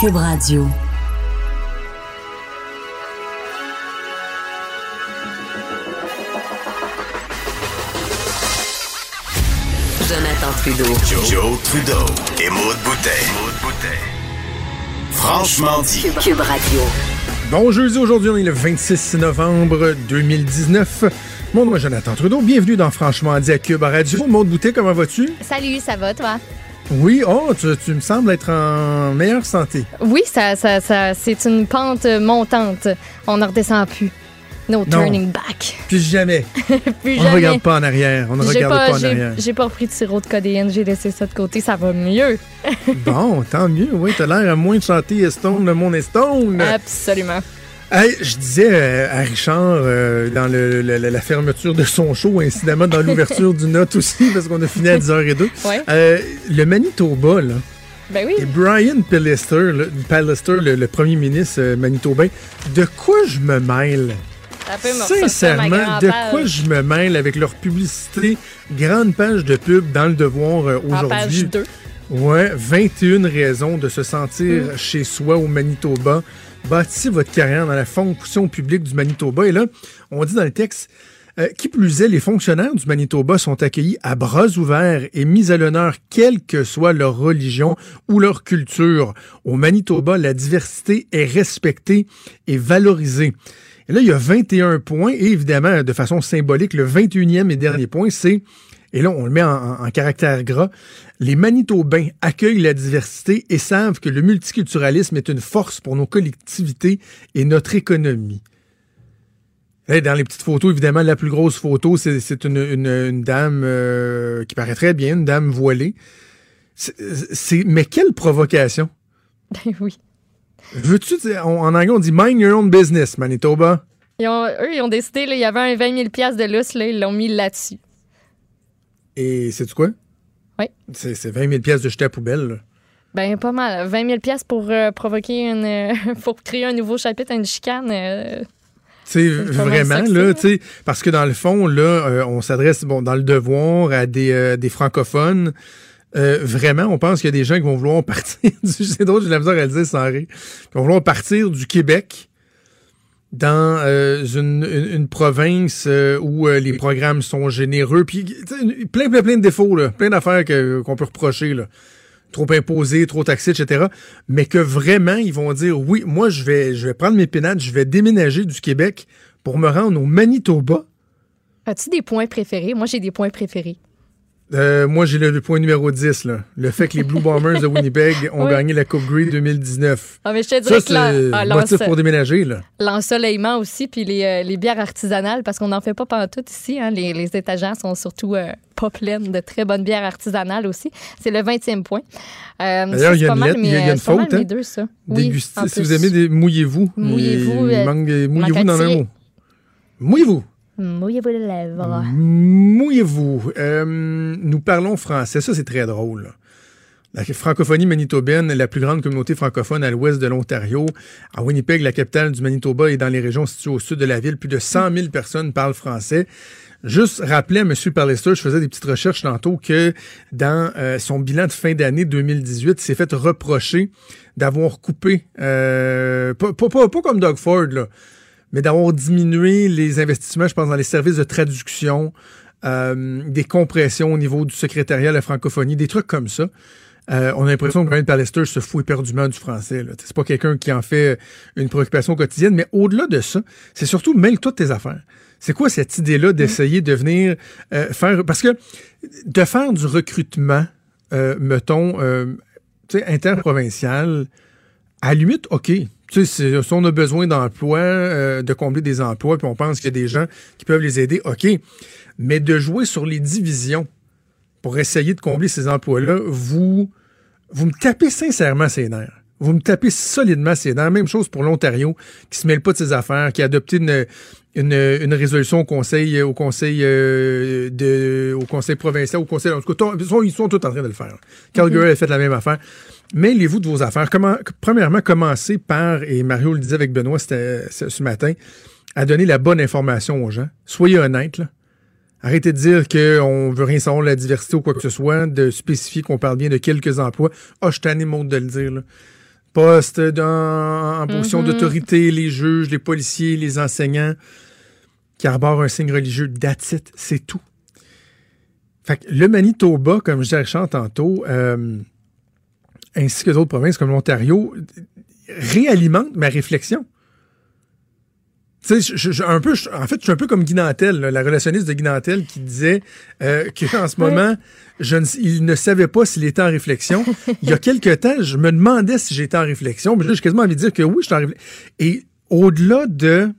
Cube Radio. Jonathan Trudeau. Joe, Trudeau et Maude Boutet. Franchement dit. Cube Radio. Bon jeudi, aujourd'hui, on est le 26 novembre 2019. Mon nom est Jonathan Trudeau. Bienvenue dans Franchement dit à Cube Radio. Maude Boutet, comment vas-tu? Salut, ça va toi? Oui, oh, tu, tu me sembles être en meilleure santé. Oui, ça, ça, ça, c'est une pente montante. On ne redescend plus. No turning back. Puis jamais. Plus On ne regarde pas en arrière. On ne J'ai regarde pas, en j'ai- arrière. J'ai pas pris de sirop de codéine, j'ai laissé ça de côté, ça va mieux. Bon, tant mieux. Oui, t'as l'air à moins de chanter Stone, le monde est Stone. Absolument. Hey, je disais euh, à Richard euh, dans le- le- la fermeture de son show, incidemment dans l'ouverture du Note aussi, parce qu'on a fini à 10h02. Ouais. Euh, le Manitoba, là, Ben oui. et Brian Pallister, là, Pallister, le, le premier ministre euh, manitobain, de quoi je me mêle? Sincèrement, de quoi je me mêle avec leur publicité, grande page de pub dans le devoir euh, En page aujourd'hui. 2. Ouais, 21 raisons de se sentir Mm. chez soi au Manitoba. Bâtissez votre carrière dans la fonction publique du Manitoba. Et là, on dit dans le texte, euh, qui plus est, les fonctionnaires du Manitoba sont accueillis à bras ouverts et mis à l'honneur, quelle que soit leur religion ou leur culture. Au Manitoba, la diversité est respectée et valorisée. Et là, il y a 21 points, et évidemment, de façon symbolique, le 21e et dernier point, c'est, et là, on le met en, caractère gras, les Manitobains accueillent la diversité et savent que le multiculturalisme est une force pour nos collectivités et notre économie. Dans les petites photos, évidemment, la plus grosse photo, c'est c'est une, une- une dame euh, qui paraît très bien, une dame voilée. C'est- c'est- mais quelle provocation! Ben oui. Veux-tu en anglais, on dit mind your own business, Manitoba. Ils ont- eux, ils ont décidé, là, il y avait un 20 000 piastres de lousse, là, ils l'ont mis là-dessus. Et sais-tu quoi? Oui. C'est c'est 20 000 pièces de jeter à poubelle. là. Ben, pas mal. 20 000 piastres pour euh, provoquer une... euh, pour créer un nouveau chapitre, une chicane. euh, Tu sais, C'est vraiment, sexy, là, tu sais, parce que dans le fond, là, euh, on s'adresse, bon, dans le devoir à des, des francophones. Vraiment, on pense qu'il y a des gens qui vont vouloir partir du, c'est drôle, j'ai la misère à le dire sans rire, qui vont vouloir partir du Québec dans euh, une, province euh, où euh, les programmes sont généreux, puis plein, plein, plein de défauts, plein d'affaires qu'on peut reprocher. Trop imposé, trop taxé, etc. Mais que vraiment, ils vont dire, oui, moi, je vais, je vais prendre mes pénates, je vais déménager du Québec pour me rendre au Manitoba. As-tu des points préférés? Moi, j'ai des points préférés. Euh, moi, j'ai le, point numéro 10, là. Le fait que les Blue Bombers de Winnipeg ont Oui. gagné la Coupe Grey 2019. Ah, mais je te Ça, dirais que c'est l'en- ah, motif pour déménager, là. l'ensoleillement aussi, puis les, euh, les bières artisanales, parce qu'on n'en fait pas pantoute ici. Hein. Les, les étagères sont surtout euh, pas pleines de très bonnes bières artisanales aussi. C'est le 20e point. Euh, D'ailleurs, ça, il y a pas une mal lettre, il y a- une faute, hein. deux, ça. Oui, si vous aimez mouillez-vous. Mouillez-vous, Mouillez-vous dans un mot. Mouillez-vous. Mouillez-vous les lèvres. Mouillez-vous. Euh, nous parlons français. Ça, c'est très drôle. La francophonie manitobaine, la plus grande communauté francophone à l'ouest de l'Ontario. À Winnipeg, la capitale du Manitoba, et dans les régions situées au sud de la ville, plus de 100 000 personnes parlent français. Juste rappeler à M. Pallister, je faisais des petites recherches tantôt, que dans euh, son bilan de fin d'année 2018, il s'est fait reprocher d'avoir coupé, euh, pas comme Doug Ford, là, mais d'avoir diminué les investissements, je pense, dans les services de traduction, euh, des compressions au niveau du secrétariat à la francophonie, des trucs comme ça. Euh, on a l'impression que Brian Pallister se fout éperdument du français. C'est pas quelqu'un qui en fait une préoccupation quotidienne, mais au-delà de ça, c'est surtout mêle-toi de tes affaires. C'est quoi cette idée-là d'essayer de venir euh, faire... Parce que de faire du recrutement, euh, mettons, euh, interprovincial, à la limite, OK. Tu sais, si on a besoin d'emplois, euh, de combler des emplois, puis on pense qu'il y a des gens qui peuvent les aider, OK. Mais de jouer sur les divisions pour essayer de combler ces emplois-là, vous, vous me tapez sincèrement ses nerfs. Vous me tapez solidement ses nerfs. Même chose pour l'Ontario, qui se mêle pas de ses affaires, qui a adopté une, une, une résolution au conseil, au conseil euh, de, au conseil provincial, au conseil, en tout cas, ils sont, ils sont tous en train de le faire. Calgary a fait la même affaire. Mêlez-vous de vos affaires. Comment, premièrement, commencez par, et Mario le disait avec Benoît ce matin, à donner la bonne information aux gens. Soyez honnêtes, là. Arrêtez de dire qu'on veut rien savoir de la diversité ou quoi que ce soit, de spécifier qu'on parle bien de quelques emplois. Ah, je suis tanné, Maud, de le dire, là. dans, en position Mhm. d'autorité, les juges, les policiers, les enseignants qui arborent un signe religieux, that's c'est tout. Fait que le Manitoba, comme je disais à Richard tantôt, euh, ainsi que d'autres provinces comme l'Ontario, réalimente ma réflexion. Tu sais, je- je- un peu, je- en fait, je suis un peu comme Guy Nantel, là, la relationniste de Guy Nantel, qui disait euh, qu'en ce moment, je ne, il ne savait pas s'il était en réflexion. Il y a quelque temps, je me demandais si j'étais en réflexion. Mais là, j'ai quasiment envie de dire que oui, je suis en réflexion. Et au-delà de,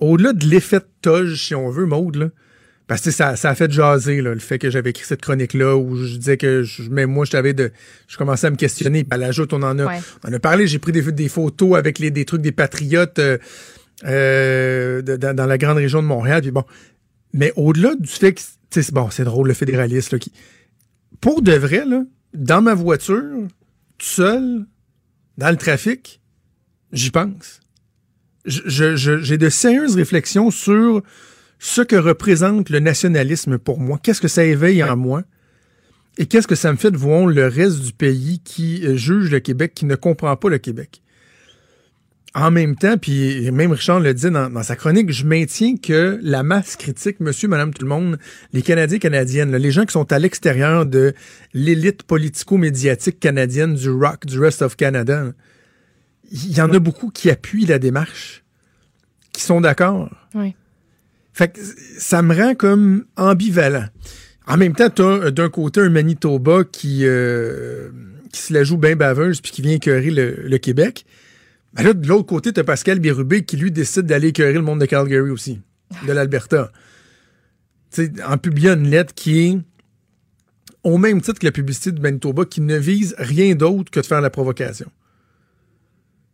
au-delà de l'effet de toge, si on veut, Maude, là, parce que ça, ça a fait jaser là, le fait que j'avais écrit cette chronique-là où je disais que je, même moi, je t'avais de. Je commençais à me questionner. Puis à l'ajout, on en a, Ouais. on en a parlé. J'ai pris des, des photos avec les, des trucs des patriotes euh, euh, de- dans, dans la grande région de Montréal. Puis bon. Mais au-delà du fait que. c'est- Bon, c'est drôle, le fédéraliste, là, qui. Pour de vrai, là, dans ma voiture, tout seul, dans le trafic, j'y pense. Je- je- je- J'ai de sérieuses réflexions sur ce que représente le nationalisme pour moi. Qu'est-ce que ça éveille en moi? Et qu'est-ce que ça me fait de voir le reste du pays qui euh, juge le Québec, qui ne comprend pas le Québec? En même temps, puis même Richard le dit dans, dans sa chronique, je maintiens que la masse critique, monsieur, madame, tout le monde, les Canadiens, Canadiennes, là, les gens qui sont à l'extérieur de l'élite politico-médiatique canadienne, du rock, du rest of Canada, il y en a beaucoup qui appuient la démarche, qui sont d'accord. Oui. Fait que ça me rend comme ambivalent. En même temps, tu as d'un côté un Manitoba qui, euh, qui se la joue bien baveuse puis qui vient écœurer le, Québec. Ben là, de l'autre côté, tu as Pascal Bérubé qui, lui, décide d'aller écœurer le monde de Calgary aussi, de l'Alberta. En publiant une lettre qui est au même titre que la publicité de Manitoba, qui ne vise rien d'autre que de faire la provocation.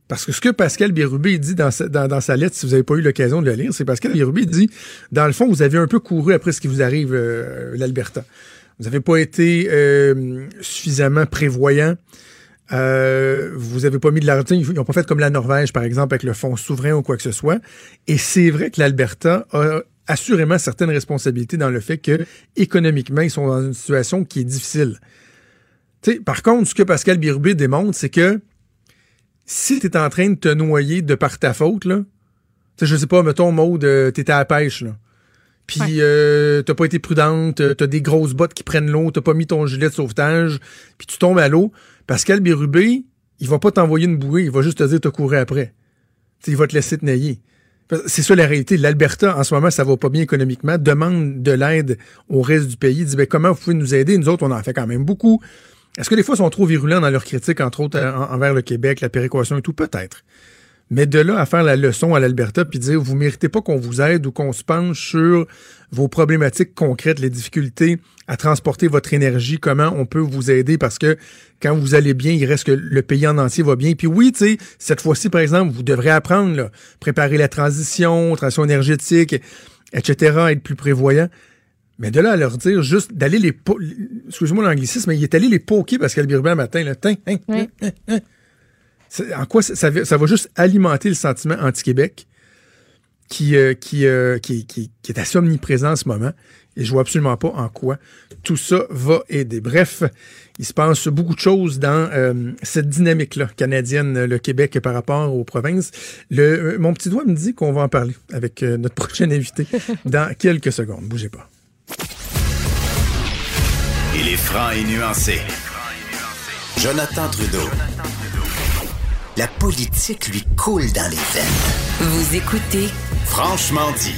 Parce que ce que Pascal Bérubé dit dans sa, lettre, si vous n'avez pas eu l'occasion de le lire, c'est Pascal Bérubé dit, dans le fond, vous avez un peu couru après ce qui vous arrive, euh, l'Alberta. Vous n'avez pas été euh, suffisamment prévoyant. Euh, vous n'avez pas mis de l'argent. Ils n'ont pas fait comme la Norvège, par exemple, avec le fonds souverain ou quoi que ce soit. Et c'est vrai que l'Alberta a assurément certaines responsabilités dans le fait que, économiquement, ils sont dans une situation qui est difficile. Par contre, ce que Pascal Birubé démontre, c'est que si tu es en train de te noyer de par ta faute, là, t'sais, je sais pas, mettons, Maude, euh, t'étais à la pêche, là. Puis Ouais. euh, t'as pas été prudente, euh, t'as des grosses bottes qui prennent l'eau, t'as pas mis ton gilet de sauvetage, puis tu tombes à l'eau. Pascal Bérubé, il va pas t'envoyer une bouée, il va juste te dire t'as couru après. T'sais, il va te laisser te nailler. C'est ça la réalité. L'Alberta, en ce moment, ça va pas bien économiquement, demande de l'aide au reste du pays, dit ben, comment vous pouvez nous aider? Nous autres, on en fait quand même beaucoup. Est-ce que des fois, ils sont trop virulents dans leurs critiques, entre autres en- envers le Québec, la péréquation et tout? Peut-être. Mais de là à faire la leçon à l'Alberta puis dire vous méritez pas qu'on vous aide ou qu'on se penche sur vos problématiques concrètes, les difficultés à transporter votre énergie, comment on peut vous aider? Parce que quand vous allez bien, il reste que le pays en entier va bien. Puis oui, tu sais, cette fois-ci, par exemple, vous devrez apprendre, là, préparer la transition, transition énergétique, etc., être plus prévoyant. Mais de là à leur dire juste d'aller les... po- Excusez-moi l'anglicisme, mais il est allé les poker Pascal Birubin un matin. Là. Tain, hein, Oui. hein, hein. C'est- En quoi ça, ça va- juste alimenter le sentiment anti-Québec qui, euh, qui, euh, qui, qui, qui est assez omniprésent en ce moment. Et je vois absolument pas en quoi tout ça va aider. Bref, il se passe beaucoup de choses dans euh, cette dynamique-là canadienne, le Québec par rapport aux provinces. Le, mon petit doigt me dit qu'on va en parler avec notre prochain invité dans quelques secondes. Bougez pas. Il est franc et nuancé. Jonathan Trudeau. La politique lui coule dans les veines. Vous écoutez Franchement dit.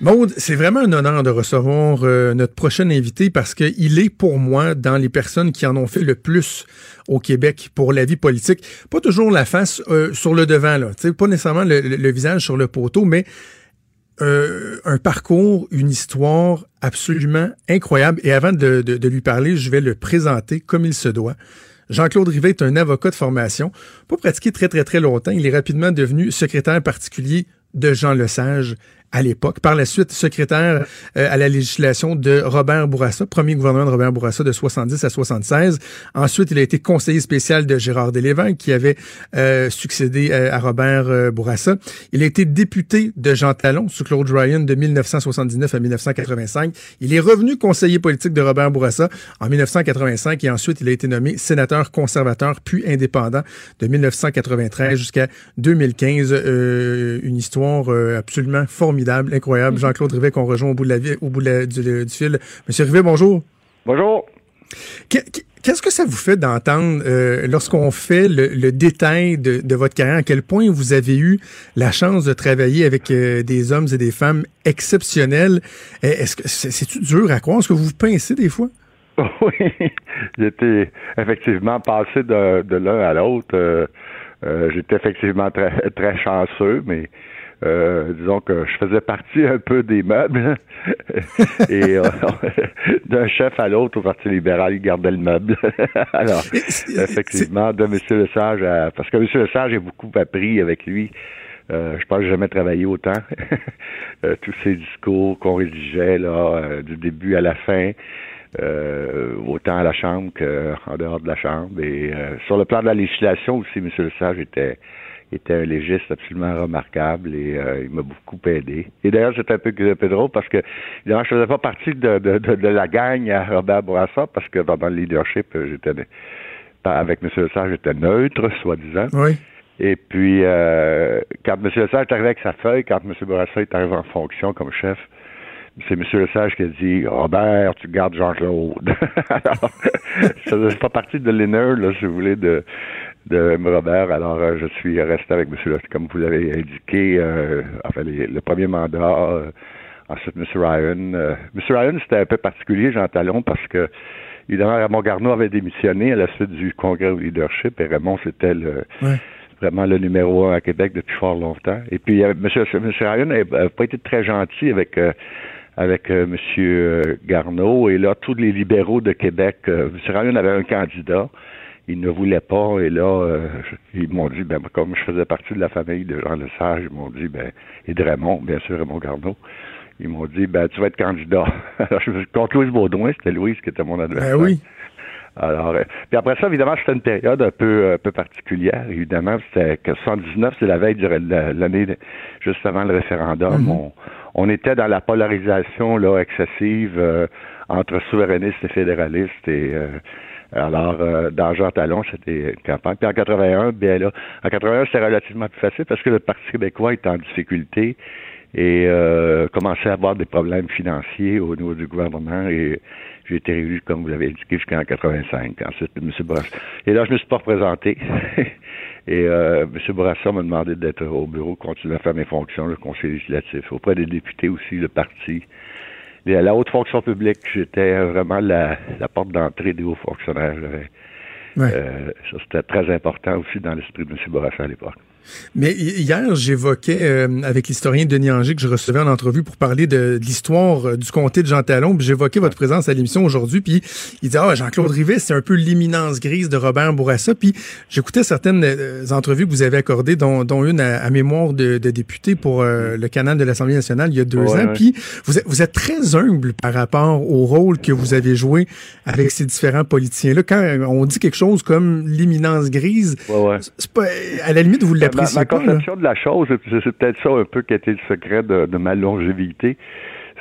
Maude, c'est vraiment un honneur de recevoir euh, notre prochain invité parce qu'il est pour moi dans les personnes qui en ont fait le plus au Québec pour la vie politique. Pas toujours la face euh, sur le devant, là. Tu sais, pas nécessairement le, le- le visage sur le poteau, mais euh, un parcours, une histoire absolument incroyable. Et avant de, de- de lui parler, je vais le présenter comme il se doit. Jean-Claude Rivet est un avocat de formation, pas pratiqué très très très longtemps. Il est rapidement devenu secrétaire particulier de Jean Lesage à l'époque. Par la suite, secrétaire euh, à la législation de Robert Bourassa, premier gouvernement de Robert Bourassa de 70 à 76. Ensuite, il a été conseiller spécial de Gérard Delévesque, qui avait euh, succédé euh, à, Robert Bourassa. Il a été député de Jean Talon sous Claude Ryan de 1979 à 1985. Il est revenu conseiller politique de Robert Bourassa en 1985 et ensuite il a été nommé sénateur conservateur puis indépendant de 1993 jusqu'à 2015. une histoire absolument formidable incroyable. Jean-Claude Rivet qu'on rejoint au bout, de la vie, au bout du, fil. Monsieur Rivet, bonjour. Bonjour. Qu'est-ce que ça vous fait d'entendre euh, lorsqu'on fait le, détail de, votre carrière, à quel point vous avez eu la chance de travailler avec euh, des hommes et des femmes exceptionnels? Eh, est-ce que c'est-tu dur à croire? Est-ce que vous vous pincez des fois? Oui, j'étais effectivement passé de, l'un à l'autre. Euh, j'étais effectivement très, très chanceux, mais euh, disons que je faisais partie un peu des meubles. et euh, d'un chef à l'autre au Parti libéral, il gardait le meuble. Alors, effectivement, de M. Lesage, à, parce que M. Lesage, j'ai beaucoup appris avec lui. Euh, je pense que j'ai jamais travaillé autant. tous ces discours qu'on rédigeait là, du début à la fin. autant à la Chambre qu'en dehors de la Chambre. Et sur le plan de la législation aussi, M. Lesage était était un légiste absolument remarquable et euh, il m'a beaucoup aidé. Et d'ailleurs, c'était un peu, drôle parce que évidemment, je faisais pas partie de, de, de, la gang à Robert Bourassa parce que dans le leadership, j'étais avec M. Lesage, j'étais neutre, soi-disant. Oui. Et puis, euh, quand M. Lesage est arrivé avec sa feuille, quand M. Bourassa est arrivé en fonction comme chef, c'est M. Lesage qui a dit Robert, tu gardes Jean-Claude. Alors, je faisais pas partie de l'inner, là, si vous voulez, de, de Robert. Alors, euh, je suis resté avec M. Lott, comme vous l'avez indiqué, euh, enfin, le premier mandat. Euh, ensuite, M. Ryan. Euh, M. Ryan, c'était un peu particulier, Jean Talon, parce que, évidemment, Raymond Garneau avait démissionné à la suite du congrès au leadership, et Raymond, c'était le... Vraiment le numéro un à Québec depuis fort longtemps. Et puis, M. Ryan n'a pas été très gentil avec avec M. Garneau. Et là, tous les libéraux de Québec, M. Ryan avait un candidat ils ne voulaient pas. Et là, euh, ils m'ont dit, ben, comme je faisais partie de la famille de Jean Lesage, ils m'ont dit, ben, et de Raymond, bien sûr, Raymond Garneau, ils m'ont dit, ben, tu vas être candidat. Alors, je me suis contre Louise Baudouin, c'était Louise qui était mon adversaire. Ben oui. Alors, euh, puis après ça, évidemment, c'était une période un peu, un peu particulière. Évidemment, c'était que 79, c'est la veille de l'année juste avant le référendum. Mhm. on, on, était dans la polarisation là excessive euh, entre souverainistes et fédéralistes et alors, euh, dans Talon, c'était une campagne. Puis en 81, bien là, en 81, c'était relativement plus facile parce que le Parti québécois était en difficulté et euh, commençait à avoir des problèmes financiers au niveau du gouvernement et j'ai été réélu, comme vous l'avez indiqué, jusqu'en 85. Ensuite, M. Bourassa. Et là, je me suis pas représenté. et euh, M. Bourassa m'a demandé d'être au bureau, continuer à faire mes fonctions, le conseil législatif, auprès des députés aussi, le parti la haute fonction publique, j'étais vraiment la, porte d'entrée des hauts fonctionnaires. Euh, ça, c'était très important aussi dans l'esprit de M. Bourassa à l'époque. Mais hier, j'évoquais euh, avec l'historien Denis Anger que je recevais en entrevue pour parler de, l'histoire euh, du comté de Jean Talon. J'évoquais votre présence à l'émission aujourd'hui. Puis il disait, ah, Jean-Claude Rivet, c'est un peu l'imminence grise de Robert Bourassa. Puis j'écoutais certaines euh, entrevues que vous avez accordées, dont, une à, mémoire de, député pour le canal de l'Assemblée nationale il y a deux ans. Puis vous êtes, vous êtes très humble par rapport au rôle que vous avez joué avec ces différents politiciens-là. Quand on dit quelque chose comme l'imminence grise, c'est pas, à la limite, vous l'avez ma, conception de la chose, c'est peut-être ça un peu qui a été le secret de, ma longévité.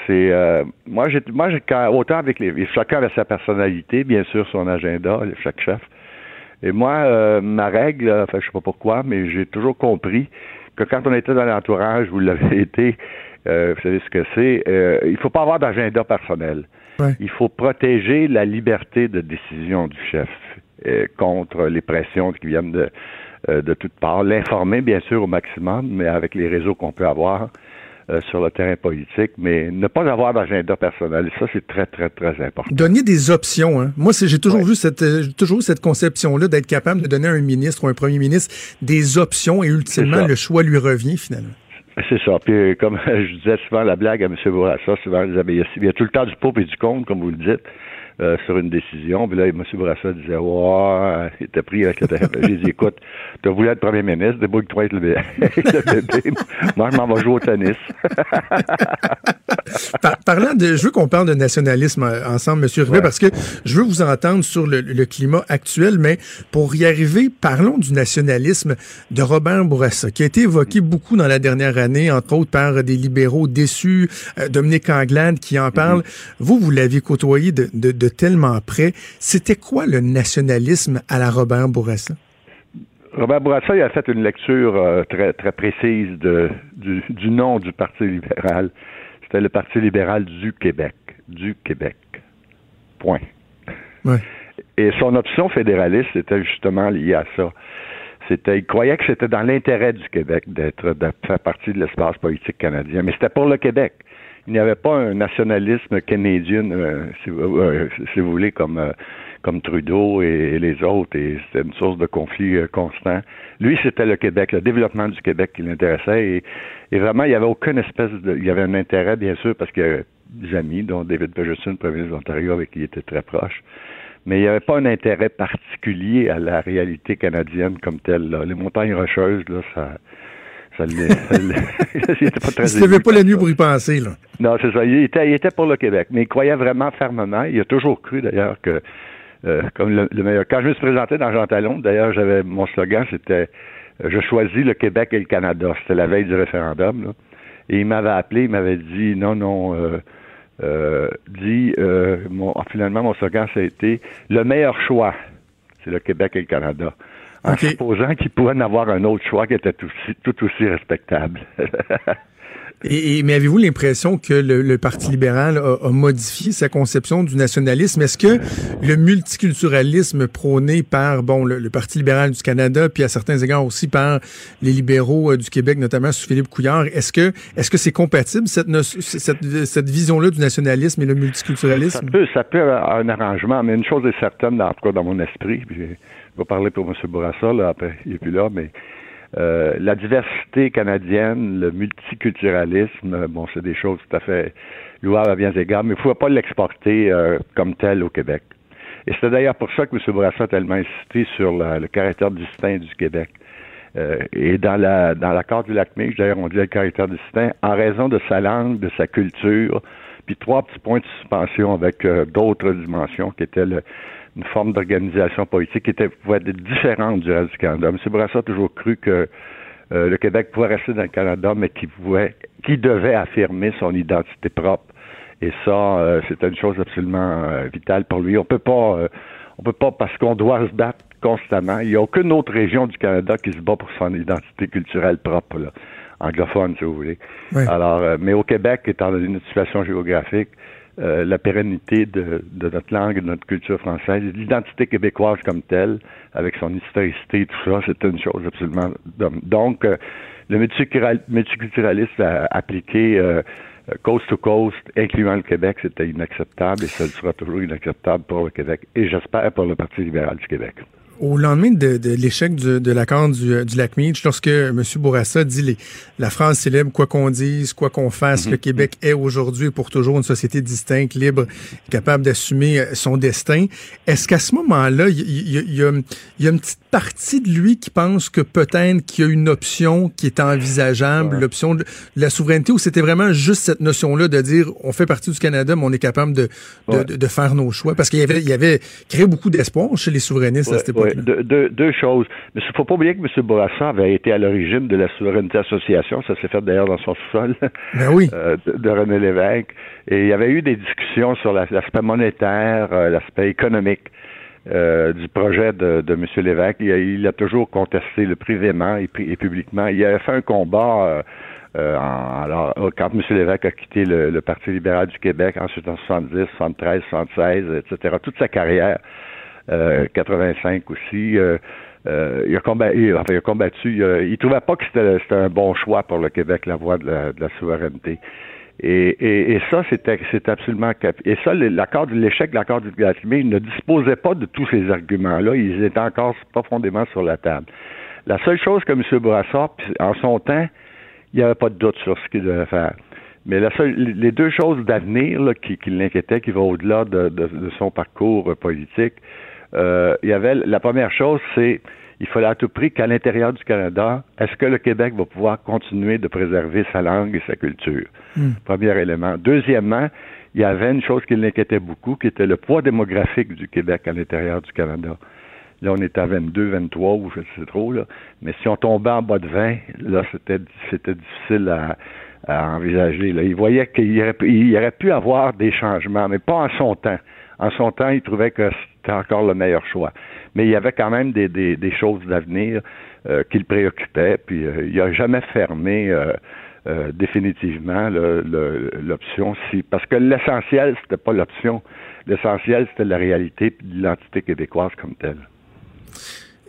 C'est euh, moi, j'ai moi, j'ai autant avec les chacun avait sa personnalité, bien sûr, son agenda, chaque chef. Et moi, euh, ma règle, enfin, je sais pas pourquoi, mais j'ai toujours compris que quand on était dans l'entourage, vous l'avez été, euh, vous savez ce que c'est, euh, il faut pas avoir d'agenda personnel. Il faut protéger la liberté de décision du chef contre les pressions qui viennent de, euh, de toutes parts. L'informer, bien sûr, au maximum, mais avec les réseaux qu'on peut avoir euh, sur le terrain politique, mais ne pas avoir d'agenda personnel, ça, c'est très, très, très important. Donner des options. Hein. Moi, j'ai toujours vu cette, euh, toujours cette conception-là d'être capable de donner à un ministre ou un premier ministre des options et ultimement, le choix lui revient finalement. C'est ça. Puis, comme je disais souvent la blague à M. Bourassa, souvent, il y a tout le temps du pauvre et du compte, comme vous le dites. Euh, sur une décision. Puis là, M. Bourassa disait Ouais, il était pris avec le J'ai dit Écoute, tu as voulu être premier ministre, débrouille-toi avec le bébé. Moi, je m'en vais jouer au tennis. parlant de. Je veux qu'on parle de nationalisme euh, ensemble, M. Rivet, parce que je veux vous entendre sur le, climat actuel, mais pour y arriver, parlons du nationalisme de Robert Bourassa, qui a été évoqué beaucoup dans la dernière année, entre autres par des libéraux déçus, euh, Dominique Anglade qui en parle. Mm-hmm. Vous, vous l'aviez côtoyé de, de, tellement près. C'était quoi le nationalisme à la Robert Bourassa? Robert Bourassa il a fait une lecture euh, très, très précise de, du, du, nom du Parti libéral. C'était le Parti libéral du Québec. Du Québec. Point. Et son option fédéraliste était justement liée à ça. C'était, il croyait que c'était dans l'intérêt du Québec d'être, de faire partie de l'espace politique canadien, mais c'était pour le Québec il n'y avait pas un nationalisme canadien, euh, si, euh, si, vous voulez, comme, euh, Trudeau et, les autres, et c'était une source de conflit constant. Lui, c'était le Québec, le développement du Québec qui l'intéressait, et, vraiment, il n'y avait aucune espèce de... Il y avait un intérêt, bien sûr, parce que des amis, dont David Pegerson, premier ministre d'Ontario, avec qui il était très proche, mais il n'y avait pas un intérêt particulier à la réalité canadienne comme telle. Là. Les montagnes rocheuses, là, ça ça il était pas très. Il pas la nuit pour y penser, là. Non, c'est ça. Il était, il était pour le Québec, mais il croyait vraiment fermement. Il a toujours cru, d'ailleurs, que euh, comme le, meilleur. Quand je me suis présenté dans Jean Talon, d'ailleurs, j'avais mon slogan, c'était euh, Je choisis le Québec et le Canada. C'était la veille du référendum. Là. Et il m'avait appelé, il m'avait dit non, non, euh, euh dit mon, finalement mon slogan, ça a été le meilleur choix, c'est le Québec et le Canada en supposant qu'il pourrait en avoir un autre choix qui était tout aussi, tout aussi respectable. Et, mais avez-vous l'impression que le, Parti libéral a, modifié sa conception du nationalisme? Est-ce que le multiculturalisme prôné par bon le, Parti libéral du Canada, puis à certains égards aussi par les libéraux euh, du Québec, notamment sous Philippe Couillard, est-ce que est-ce que c'est compatible cette, cette, cette vision-là du nationalisme et le multiculturalisme? Ça peut, ça peut avoir un arrangement, mais une chose est certaine, en tout cas dans mon esprit, je vais parler pour M. Bourassa, là, après, il n'est plus là, mais euh, la diversité canadienne, le multiculturalisme, bon, c'est des choses tout à fait louables à bien égards, mais il ne faut pas l'exporter euh, comme tel au Québec. Et c'est d'ailleurs pour ça que M. Bourassa a tellement insisté sur le caractère distinct du Québec. Euh, et dans la dans l'accord du lac Meech, d'ailleurs, on dit le caractère distinct en raison de sa langue, de sa culture, puis trois petits points de suspension avec d'autres dimensions qui étaient le, une forme d'organisation politique qui était, pouvait être différente du reste du Canada. M. Bourassa a toujours cru que euh, le Québec pouvait rester dans le Canada, mais qui pouvait, qui devait affirmer son identité propre. Et ça, euh, c'était une chose absolument euh, vitale pour lui. On peut pas, on peut pas parce qu'on doit se battre constamment. Il n'y a aucune autre région du Canada qui se bat pour son identité culturelle propre, là, anglophone, si vous voulez. Alors, mais au Québec, étant dans une situation géographique, euh, la pérennité de, notre langue de notre culture française, l'identité québécoise comme telle, avec son historicité tout ça, c'était une chose absolument... Donc, euh, le multiculturalisme appliqué euh, coast to coast, incluant le Québec, c'était inacceptable et ça sera toujours inacceptable pour le Québec et j'espère pour le Parti libéral du Québec. Au lendemain de, l'échec de l'accord du, du, lac Meach, lorsque M. Bourassa dit les, la phrase célèbre quoi qu'on dise, quoi qu'on fasse, mhm. le Québec est aujourd'hui pour toujours une société distincte, libre, capable d'assumer euh, son destin. Est-ce qu'à ce, moment-là, il y, a, une petite partie de lui qui pense que peut-être qu'il y a une option qui est envisageable, l'option de la souveraineté, ou c'était vraiment juste cette notion-là de dire on fait partie du Canada, mais on est capable de, de, faire nos choix? Parce qu'il y avait, il y avait créé beaucoup d'espoir chez les souverainistes à cette époque deux, choses. Mais il ne faut pas oublier que M. Bourassa avait été à l'origine de la Souveraineté Association. Ça s'est fait d'ailleurs dans son sous-sol. Ben oui. Euh, de, René Lévesque. Et il y avait eu des discussions sur l'aspect monétaire, euh, l'aspect économique. Euh, du projet de, de M. Lévesque. Il a, toujours contesté le privément et, publiquement. Il a fait un combat alors, quand M. Lévesque a quitté le, le, Parti libéral du Québec, ensuite en 70, 73, 76, etc., toute sa carrière, 85 euh, aussi. Euh, euh, il, a combattu, enfin, il a combattu. Il, trouvait pas que c'était un bon choix pour le Québec, la voie de la, souveraineté. Et, et, ça, c'était absolument et ça, l'accord l'échec de l'accord du Gatlimé, il ne disposait pas de tous ces arguments-là. Ils étaient encore profondément sur la table. La seule chose que M. Bourassa, en son temps, il n'y avait pas de doute sur ce qu'il devait faire. Mais la seule, les deux choses d'avenir qui, qui l'inquiétaient, qui vont au-delà de, de, de, son parcours politique, euh, il y avait la première chose, c'est il fallait à tout prix qu'à l'intérieur du Canada, est-ce que le Québec va pouvoir continuer de préserver sa langue et sa culture? Hmm. Premier élément. Deuxièmement, il y avait une chose qui l'inquiétait beaucoup, qui était le poids démographique du Québec à l'intérieur du Canada. Là, on est à 22, 23, ou je sais trop, là. Mais si on tombait en bas de 20, là, c'était, c'était difficile à, à envisager. Là. Il voyait qu'il aurait, il aurait pu avoir des changements, mais pas en son temps. En son temps, il trouvait que c'était encore le meilleur choix. Mais il y avait quand même des, choses d'avenir euh, qui le préoccupaient, puis euh, il n'a jamais fermé euh, définitivement l'option parce que l'essentiel, c'était pas l'option. L'essentiel, c'était la réalité et l'identité québécoise comme telle.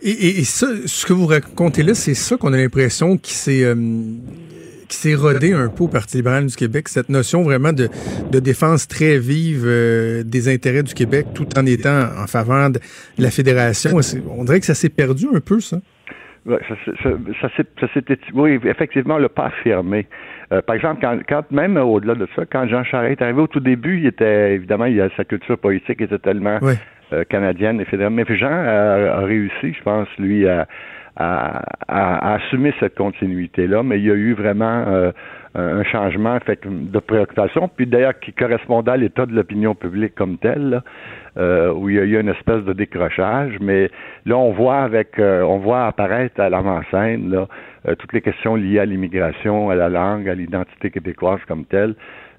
Et, ça, ce que vous racontez là, c'est ça qu'on a l'impression qui s'est qui s'est rodé un peu au Parti libéral du Québec, cette notion vraiment de, de défense très vive euh, des intérêts du Québec, tout en étant en faveur de la fédération. On dirait que ça s'est perdu un peu, ça. Ouais, ça, ça, ça, ça oui, effectivement, l'a pas affirmé. Euh, par exemple, quand, quand même au-delà de ça, quand Jean Charest est arrivé au tout début, il était évidemment, il a, sa culture politique était tellement euh, canadienne et fédérale. Mais Jean a, a réussi, je pense, lui, à, à, à, assumer cette continuité-là, mais il y a eu vraiment euh, un changement fait, de préoccupation, puis d'ailleurs qui correspondait à l'état de l'opinion publique comme tel, euh, où il y a eu une espèce de décrochage, mais là on voit avec, euh, on voit apparaître à l'avant-scène là toutes les questions liées à l'immigration, à la langue, à l'identité québécoise comme telle.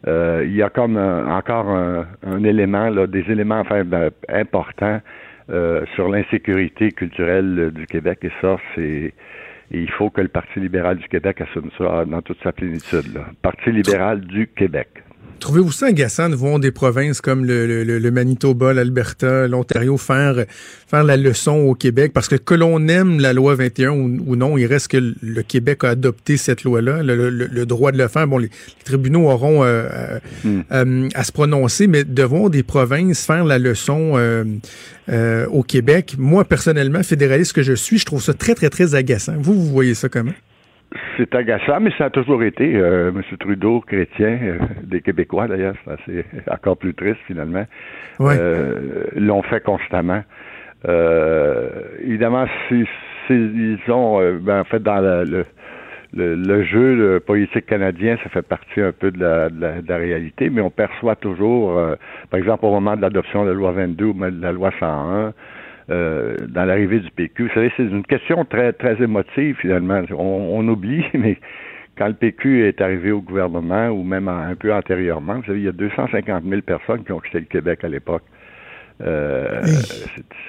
il y a comme encore un, un, élément, là, des éléments enfin ben, importants euh, sur l'insécurité culturelle du Québec. Et ça, c'est il faut que le Parti libéral du Québec assume ça dans toute sa plénitude. Là. Parti libéral du Québec. Trouvez-vous ça agaçant de voir des provinces comme le, le, le Manitoba, l'Alberta, l'Ontario faire, faire la leçon au Québec? Parce que que l'on aime la loi 21 ou, non, il reste que le Québec a adopté cette loi-là, le, droit de le faire. Bon, les, tribunaux auront euh, euh, hmm. euh, à se prononcer, mais de voir des provinces faire la leçon au Québec, moi, personnellement, fédéraliste que je suis, je trouve ça très, très, très agaçant. Vous, vous voyez ça comment? C'est agaçant, mais ça a toujours été. Euh, M. Trudeau, chrétien, euh, des Québécois d'ailleurs, c'est encore plus triste finalement, euh, l'ont fait constamment. Évidemment, si, ils ont, ben, en fait, dans le, le, le, jeu politique canadien, ça fait partie un peu de la, de la, réalité, mais on perçoit toujours, par exemple, au moment de l'adoption de la loi 22 ou de la loi 101, euh, dans l'arrivée du PQ. Vous savez, c'est une question très, très émotive, finalement. On, on, oublie, mais quand le PQ est arrivé au gouvernement, ou même un peu antérieurement, vous savez, il y a 250 000 personnes qui ont quitté le Québec à l'époque. Euh,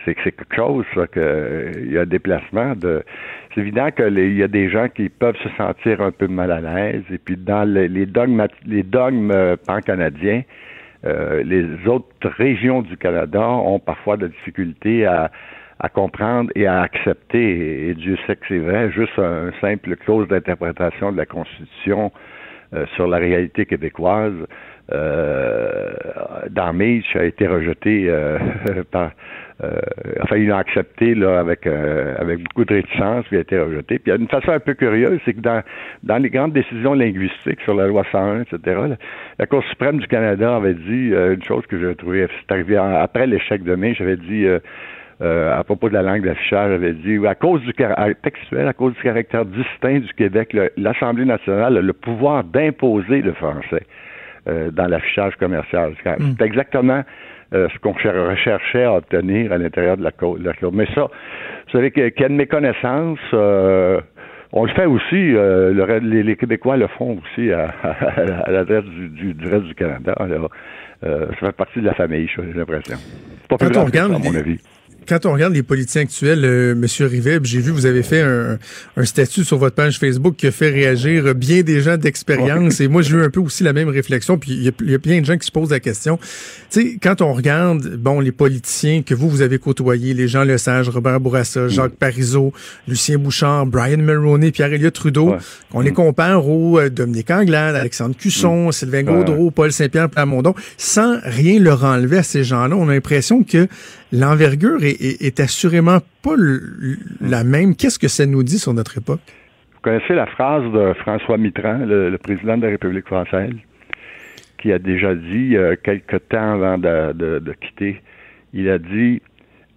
c'est quelque chose, ça, que il y a un déplacement de. C'est évident qu'il y a des gens qui peuvent se sentir un peu mal à l'aise, et puis dans les, les dogmes, les dogmes euh, pan-canadiens, euh, les autres régions du Canada ont parfois de difficultés à, à comprendre et à accepter, et, Dieu sait que c'est vrai, juste un, simple clause d'interprétation de la Constitution euh, sur la réalité québécoise euh, dans a été rejeté euh, par enfin, il a accepté là, avec, euh, avec beaucoup de réticence, puis il a été rejeté. Puis il y a une façon un peu curieuse, c'est que dans, dans les grandes décisions linguistiques sur la loi 101, etc., la, Cour suprême du Canada avait dit euh, une chose que j'ai trouvée, c'est arrivé après l'échec de mai, j'avais dit à propos de la langue d'affichage, j'avais dit à cause du textuel, à cause du caractère distinct du Québec, l'Assemblée nationale a le pouvoir d'imposer le français dans l'affichage commercial. Hmm. C'est exactement euh, ce qu'on recherchait à obtenir à l'intérieur de la Cour. Mais ça, vous savez qu'il y a une méconnaissance. Euh, on le fait aussi, euh, le, les, Québécois le font aussi à, à, l'adresse du, du, reste du Canada. ça fait partie de la famille, j'ai l'impression. Pas plus Quand à mon avis quand on regarde les politiciens actuels, euh, Monsieur Rivet, j'ai vu vous avez fait un, un, statut sur votre page Facebook qui a fait réagir bien des gens d'expérience. Et moi, j'ai eu un peu aussi la même réflexion. Puis il y, y, a plein de gens qui se posent la question. Tu sais, quand on regarde, bon, les politiciens que vous vous avez côtoyés, les Jean Lesage, Robert Bourassa, mm. Jacques Parizeau, Lucien Bouchard, Brian Mulroney, Pierre Elliott Trudeau, on les mm. compare aux euh, Dominique Anglade, Alexandre Cusson, mm. Sylvain Gaudreau, Paul Saint-Pierre Plamondon, sans rien leur enlever à ces gens-là. On a l'impression que l'envergure est, assurément pas la même. Qu'est-ce que ça nous dit sur notre époque? Vous connaissez la phrase de François Mitterrand, le, président de la République française? qui a déjà dit, a quelque temps avant de, quitter, il a dit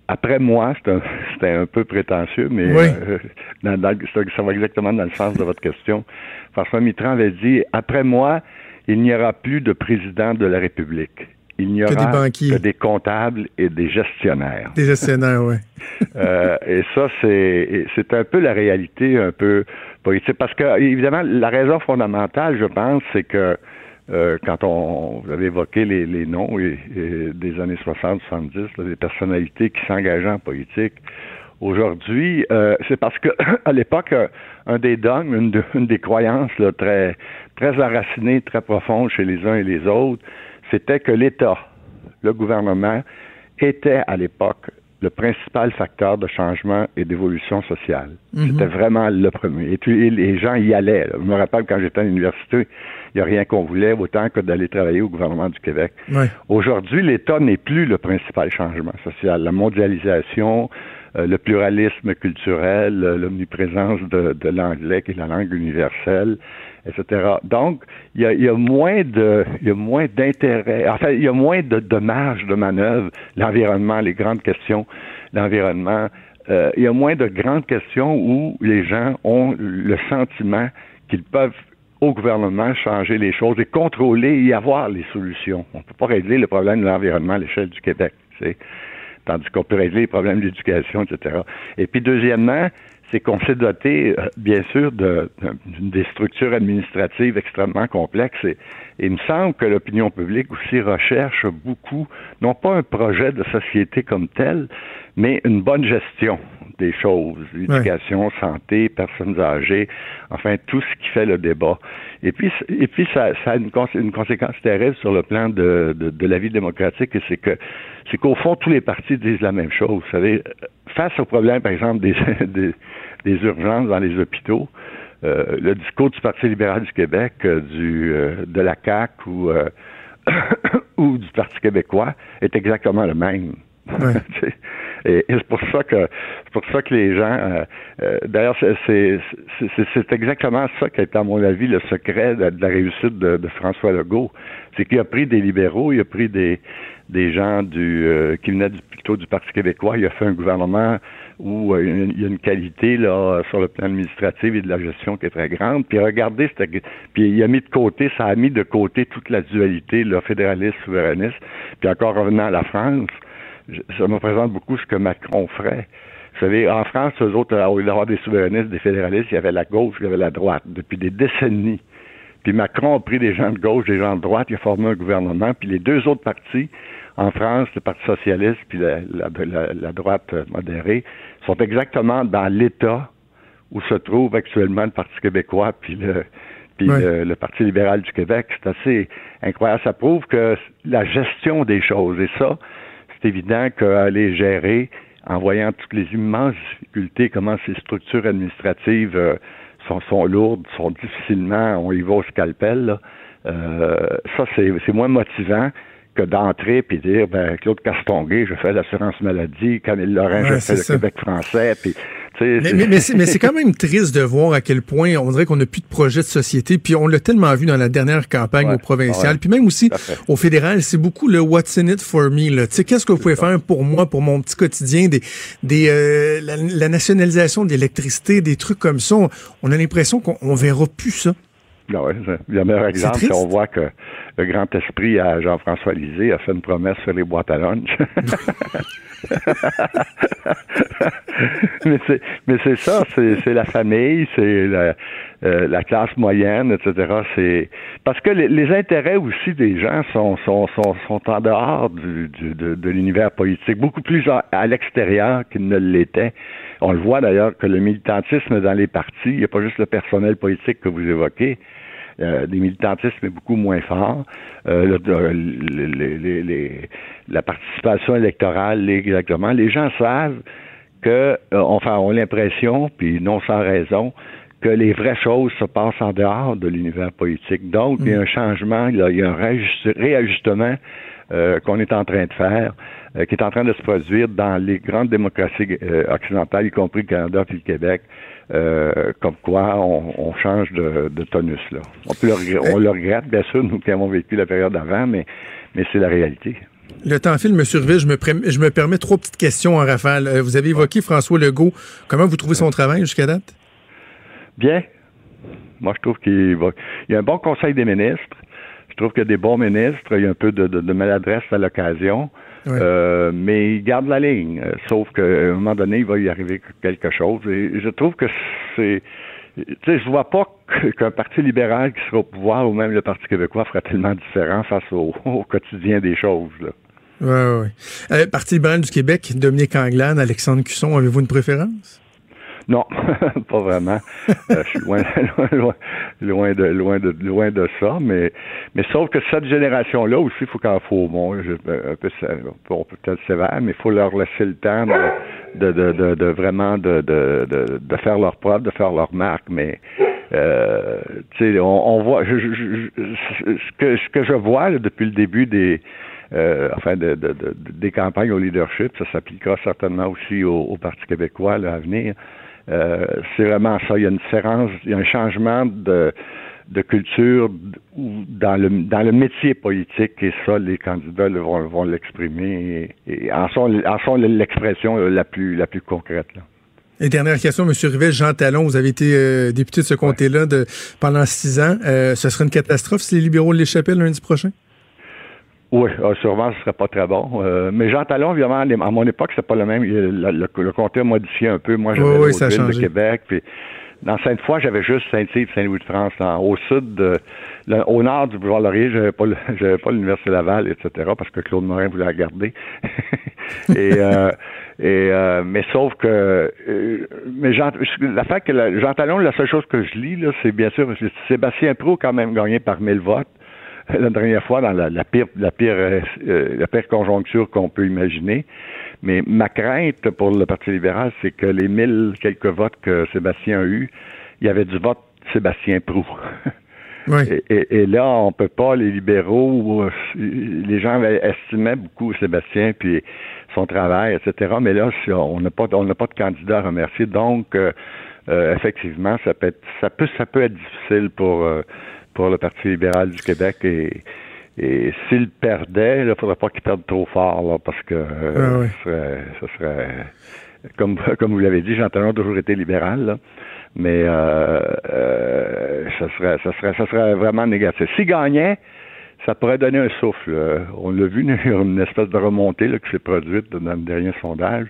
après moi, c'était un, peu prétentieux, mais euh, ça va exactement dans le sens de votre question. François Mitterrand avait dit après moi, il n'y aura plus de président de la République. Il n'y aura que des, comptables et des gestionnaires. Des gestionnaires, oui. Euh, et ça, c'est c'est un peu la réalité, un peu politique. Parce que, évidemment, la raison fondamentale, je pense, c'est que euh, quand on, vous avez évoqué les, les noms des années 60-70, des personnalités qui s'engageaient en politique, aujourd'hui, euh, c'est parce que à l'époque, un des dogmes, une, des croyances très, très enracinées, très profondes chez les uns et les autres, c'était que l'État, le gouvernement, était à l'époque le principal facteur de changement et d'évolution sociale. Mhm. C'était vraiment le premier. Et, les gens y allaient. Je me rappelle quand j'étais à l'université, il n'y a rien qu'on voulait autant que d'aller travailler au gouvernement du Québec. Aujourd'hui, l'État n'est plus le principal changement social. La mondialisation, euh, le pluralisme culturel, euh, l'omniprésence de, de l'anglais qui est la langue universelle, etc. Donc, il y a, y a, moins de, il y a moins d'intérêt, enfin, il y a moins de, de marge de manœuvre, l'environnement, les grandes questions, l'environnement, euh, il y a moins de grandes questions où les gens ont le sentiment qu'ils peuvent au gouvernement changer les choses et contrôler et avoir les solutions. On ne peut pas régler le problème de l'environnement à l'échelle du Québec. C'est tandis qu'on peut régler les problèmes d'éducation, etc. Et puis, deuxièmement, c'est qu'on s'est doté, euh, bien sûr, de, des structures administratives extrêmement complexes. Et, il me semble que l'opinion publique aussi recherche beaucoup, non pas un projet de société comme tel, mais une bonne gestion des choses, éducation, santé, personnes âgées, enfin tout ce qui fait le débat. Et puis, et puis ça, ça a une, une, conséquence terrible sur le plan de, de, de la vie démocratique, et c'est que c'est qu'au fond tous les partis disent la même chose. Vous savez, face au problème, par exemple, des, des, des urgences dans les hôpitaux, euh, le discours du Parti libéral du Québec, euh, du euh, de la CAC ou ou du Parti québécois est exactement le même. et, c'est pour ça que c'est pour ça que les gens d'ailleurs c'est exactement ça qui est à mon avis le secret de, la réussite de, de François Legault c'est qu'il a pris des libéraux il a pris des des gens du qui venaient plutôt du Parti québécois il a fait un gouvernement où euh, il y a une qualité là sur le plan administratif et de la gestion qui est très grande. Puis regardez, puis il a mis de côté, ça a mis de côté toute la dualité, le fédéraliste, souverainiste. Puis encore revenant à la France, ça me présente beaucoup ce que Macron ferait. Vous savez, en France, eux autres, au lieu d'avoir des souverainistes, des fédéralistes, il y avait la gauche, il y avait la droite, depuis des décennies. Puis Macron a pris des gens de gauche, des gens de droite, il a formé un gouvernement, puis les deux autres partis, en France, le Parti socialiste puis la, la, droite modérée, sont exactement dans l'état où se trouve actuellement le Parti québécois puis le puis le, Parti libéral du Québec. C'est assez incroyable. Ça prouve que la gestion des choses, et ça, c'est évident qu'aller gérer en voyant toutes les immenses difficultés, comment ces structures administratives euh, sont, sont, lourdes, sont difficilement, on y va au scalpel, euh, ça, c'est moins motivant que d'entrer puis dire ben Claude Castonguay, je fais l'assurance maladie, Camille Laurent, je fais le Québec français, puis mais, mais, mais c'est quand même triste de voir à quel point on dirait qu'on n'a plus de projet de société. Puis on l'a tellement vu dans la dernière campagne au provincial. Puis même aussi au fédéral, c'est beaucoup le What's in it for me. Tu sais, qu'est-ce que vous pouvez faire pour moi, pour mon petit quotidien, des, des euh, la, nationalisation de l'électricité, des trucs comme ça. On, a l'impression qu'on verra plus ça. Non, ah ouais, le meilleur exemple, c'est on voit que le grand esprit à Jean-François Lisée a fait une promesse sur les boîtes à lunch. mais c'est mais c'est ça, c'est la famille, c'est la, euh, la classe moyenne, etc. C'est parce que les, intérêts aussi des gens sont sont sont, sont en dehors du, du de, de l'univers politique, beaucoup plus à, l'extérieur qu'ils ne l'étaient. On le voit d'ailleurs que le militantisme dans les partis, il n'y a pas juste le personnel politique que vous évoquez. Euh, des militantismes est beaucoup moins fort. Euh, la participation électorale, exactement. Les gens savent que, euh, enfin, ont l'impression, puis non sans raison, que les vraies choses se passent en dehors de l'univers politique. Donc, il y a un changement, il y a un réajustement euh, qu'on est en train de faire, euh, qui est en train de se produire dans les grandes démocraties euh, occidentales, y compris le Canada et le Québec, comme quoi on, change de, tonus. Là. On, le, on le regrette, bien sûr, nous qui avons vécu la période avant, mais, mais c'est la réalité. Le temps file, M. Rivet. Je me, je me permets trois petites questions en rafale. Vous avez évoqué François Legault. Comment vous trouvez son travail jusqu'à date? Bien. Moi, je trouve qu'il y a un bon conseil des ministres. Je trouve qu'il y a des bons ministres. Il y a un peu de, maladresse à l'occasion. Euh, mais il garde la ligne. Euh, sauf qu'à un moment donné, il va y arriver quelque chose. Et je trouve que c'est. Tu sais, je vois pas qu'un parti libéral qui sera au pouvoir ou même le Parti québécois fera tellement différent face au, quotidien des choses. Là. Oui, oui. Euh, parti libéral du Québec, Dominique Anglade, Alexandre Cusson, avez-vous une préférence? Non, pas vraiment. Euh, je suis loin, loin, loin, de, loin, de, loin de ça, mais, mais sauf que cette génération-là aussi, il faut qu'en faut au moins, un peu, on peut peut-être sévère, mais il faut leur laisser le temps de, de, de, de vraiment de, de, de, faire leur preuve, de faire leur marque, mais euh, tu sais, on, on, voit, je, ce que ce que je vois depuis le début des euh, enfin de, de, des campagnes au leadership, ça s'appliquera certainement aussi au, au Parti québécois là, à venir. Euh, c'est vraiment ça. Il y a une différence, il y a un changement de, de culture dans le, dans le métier politique et ça, les candidats vont, vont l'exprimer et, en sont, en sont l'expression la plus, la plus concrète. Là. Et dernière question, M. Rivet, Jean Talon, vous avez été euh, député de ce comté-là pendant six ans. Euh, ce serait une catastrophe si les libéraux l'échappaient lundi prochain? Oui, ah, sûrement, ce serait pas très bon. Euh, mais Jean Talon, évidemment, à mon époque, c'est pas le même. Le, comté a modifié un peu. Moi, j'avais oui, ville de Québec. Puis dans Sainte-Foy, j'avais juste Saint-Yves, Saint-Louis-de-France. Au sud, de, au nord du boulevard Laurier, j'avais pas, j'avais pas l'université Laval, etc. Parce que Claude Morin voulait la garder. et euh, et euh, mais sauf que mais Jean, la fait que Jean Talon, la seule chose que je lis là, c'est bien sûr Sébastien Pro quand même gagné par mille votes la dernière fois dans la, pire, la pire, euh, la pire conjoncture qu'on peut imaginer. Mais ma crainte pour le Parti libéral, c'est que les mille quelques votes que Sébastien a eus, il y avait du vote Sébastien Prou. Et, là, on peut pas, les libéraux, les gens estimaient beaucoup Sébastien puis son travail, etc. Mais là, on n'a pas, on n'a pas de candidat à remercier. Donc, euh, euh, effectivement, ça peut être, ça peut, ça peut être difficile pour pour le Parti libéral du Québec et, et s'il perdait, il ne faudrait pas qu'il perde trop fort, là, parce que euh, ah ce, serait, comme, comme vous l'avez dit, Jean Talon a toujours été libéral, là, mais euh, euh, ça, serait, serait, serait vraiment négatif. S'il gagnait, ça pourrait donner un souffle. On l'a vu, une espèce de remontée là, qui s'est produite dans le dernier sondage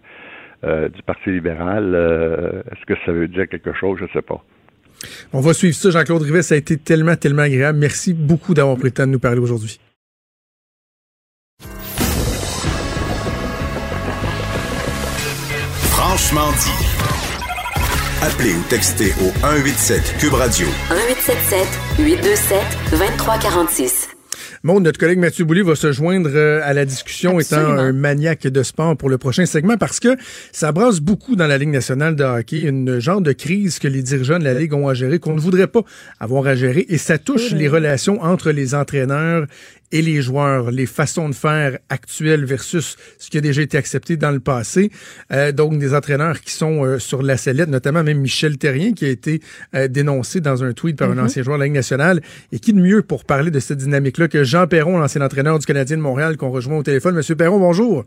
du Parti libéral. Est-ce que ça veut dire quelque chose? Je ne sais pas. On va suivre ça, Jean-Claude Rivet. Ça a été tellement, tellement agréable. Merci beaucoup d'avoir pris le temps de nous parler aujourd'hui. Franchement dit. Appelez ou textez au 187 Cube Radio. 1877 827 2346. Bon, notre collègue Mathieu Boulay va se joindre euh, à la discussion étant un maniaque de sport pour le prochain segment parce que ça brasse beaucoup dans la Ligue nationale de hockey, une genre de crise que les dirigeants de la Ligue ont à gérer, qu'on ne voudrait pas avoir à gérer et ça touche les relations entre les entraîneurs et les joueurs, les façons de faire actuelles versus ce qui a déjà été accepté dans le passé. Euh, donc, des entraîneurs qui sont euh, sur la sellette, notamment même Michel Terrien, qui a été euh, dénoncé dans un tweet par un mm-hmm. ancien joueur de la Ligue nationale. Et qui de mieux pour parler de cette dynamique-là que Jean Perron, l'ancien entraîneur du Canadien de Montréal, qu'on rejoint au téléphone. Monsieur Perron, bonjour.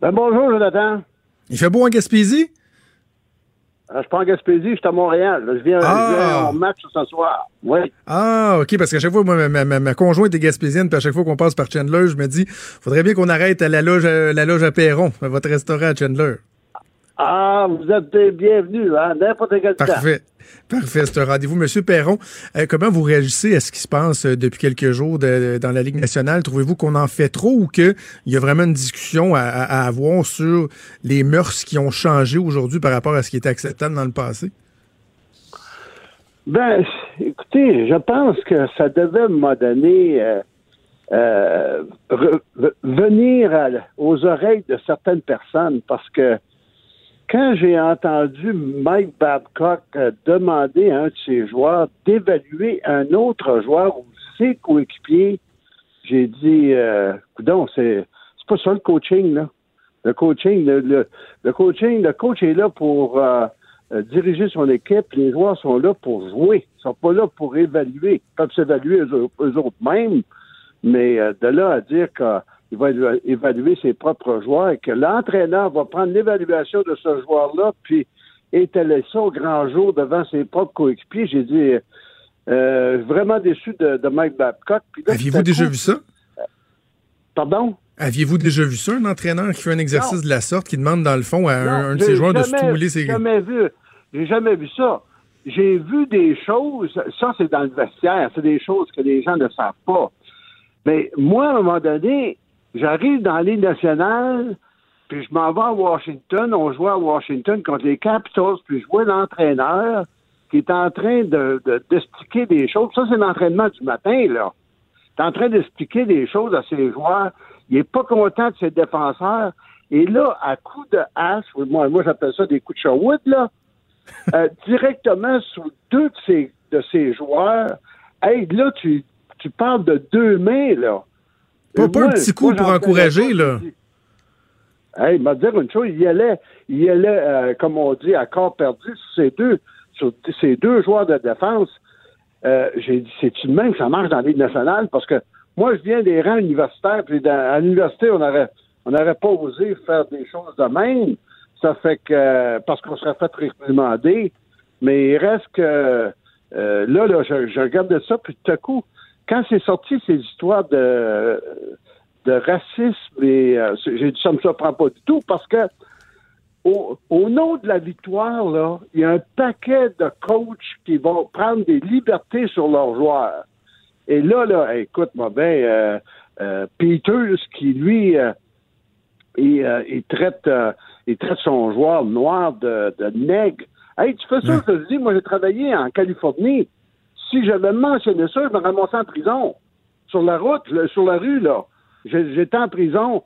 Ben, bonjour, Jonathan. Il fait beau en Gaspésie? Euh, je suis pas en Gaspésie, je suis à Montréal. Je viens, ah. en match ce soir. Oui. Ah, OK, parce qu'à chaque fois, moi, ma, ma, conjointe est gaspésienne, puis à chaque fois qu'on passe par Chandler, je me dis, faudrait bien qu'on arrête à la loge, la loge à Perron, à votre restaurant à Chandler. Ah, vous êtes bienvenue, hein, n'importe quel Parfait. Parfait, c'est un rendez-vous. Monsieur Perron, euh, comment vous réagissez à ce qui se passe euh, depuis quelques jours dans la Ligue nationale? Trouvez-vous qu'on en fait trop ou qu'il y a vraiment une discussion à, avoir sur les mœurs qui ont changé aujourd'hui par rapport à ce qui était acceptable dans le passé? Ben, écoutez, je pense que ça devait me donner euh, venir aux oreilles de certaines personnes parce que quand j'ai entendu Mike Babcock euh, demander à un de ses joueurs d'évaluer un autre joueur ou ses coéquipiers J'ai dit, euh, c'est pas ça le coaching là. Le coaching, le, le, coaching, le coach est là pour euh, euh, diriger son équipe. Les joueurs sont là pour jouer. Ils sont pas là pour évaluer. Ils peuvent s'évaluer eux, eux autres mêmes, mais de là à dire qu'il va éva- évaluer ses propres joueurs et que l'entraîneur va prendre l'évaluation de ce joueur-là, puis étaler ça au grand jour devant ses propres coéquipiers. J'ai dit euh, vraiment déçu de, de Mike Babcock. Aviez-vous déjà coup- vu ça? Pardon? Aviez-vous déjà vu ça, un entraîneur qui fait un exercice de la sorte, qui demande dans le fond à un, Non, un de ses joueurs de jamais- stouler ses jamais vu. J'ai jamais vu ça. J'ai vu des choses, ça c'est dans le vestiaire, c'est des choses que les gens ne savent pas. Mais moi, à un moment donné, j'arrive dans la Ligue nationale, puis je m'en vais à Washington, on jouait à Washington contre les Capitals, puis je vois l'entraîneur qui est en train de, de- d'expliquer des choses. Ça, c'est l'entraînement du matin, là. Il est en train d'expliquer des choses à ses joueurs. Il est pas content de ses défenseurs. Et là, à coup de hache, moi, moi j'appelle ça des coups de Sherwood, là, euh, directement sur deux de ses, de ses joueurs. Hey, là, tu, tu parles de deux mains, là. Pas- pas un petit coup pour encourager, là. Hey, il m'a dit une chose, il y allait, il allait, euh, comme on dit, à corps perdu sur ces deux, sur ces deux joueurs de défense. Euh, j'ai dit, c'est-tu de même que ça marche dans la Ligue nationale? Parce que moi, je viens des rangs universitaires, puis dans- à l'université, on aurait, on n'aurait pas osé faire des choses de même. Ça fait que, parce qu'on serait fait réprimander. Mais il reste que, euh, là, là, je, je regardais ça, puis tout à coup, quand c'est sorti ces histoires de, de racisme, et euh, j'ai dit, ça me surprend pas du tout, parce que, au, au nom de la victoire, là, il y a un paquet de coachs qui vont prendre des libertés sur leurs joueurs. Et là, là, écoute-moi bien, euh, euh, Peters, qui lui, euh, il, euh, il traite, il traite son joueur noir de, de nègre. Hey, tu fais ça, je te dis, moi j'ai travaillé en Californie. Si j'avais mentionné ça, je me ramassais en prison. Sur la route, sur la rue, là. J'étais en prison.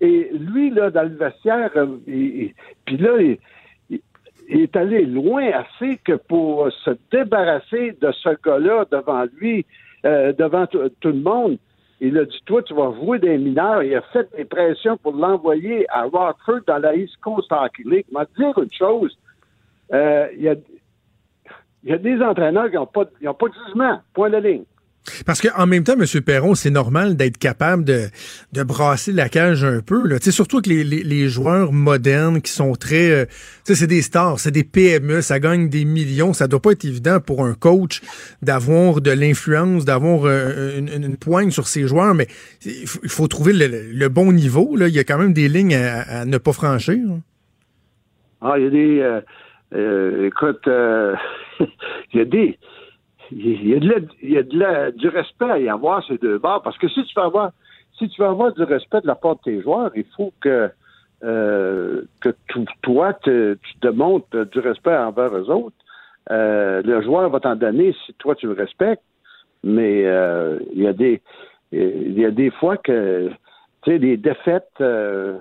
Et lui, là, dans le vestiaire, euh, puis là, il, est allé loin assez que pour se débarrasser de ce gars-là devant lui, euh, devant tout le monde, il a dit, toi, tu vas jouer des mineurs. Il a fait des pressions pour l'envoyer à Rockford dans la East Coast Hockey League. m'a dire une chose. Euh, Il a, il y a des entraîneurs qui n'ont pas, ils ont pas de jugement. Point de ligne. Parce qu'en même temps, M. Perron, c'est normal d'être capable de, de brasser la cage un peu. Là. Surtout que les, les, les joueurs modernes qui sont très... euh, c'est des stars, c'est des PME, ça gagne des millions. Ça doit pas être évident pour un coach d'avoir de l'influence, d'avoir euh, une, poigne sur ses joueurs, mais il faut, il faut trouver le, le bon niveau. Là. Il y a quand même des lignes à, à ne pas franchir. hein. Ah, il y a des. euh, euh, écoute, euh, il y a des. Il y a, de la- il y a de la- du respect à y avoir ces deux bords. Parce que si tu veux avoir, si tu veux avoir du respect de la part de tes joueurs, il faut que, euh, que tu- te- tu du respect envers eux autres. Euh, le joueur va t'en donner si toi tu le respectes. Mais euh, il y a des il y a des fois que tu sais, des défaites, euh,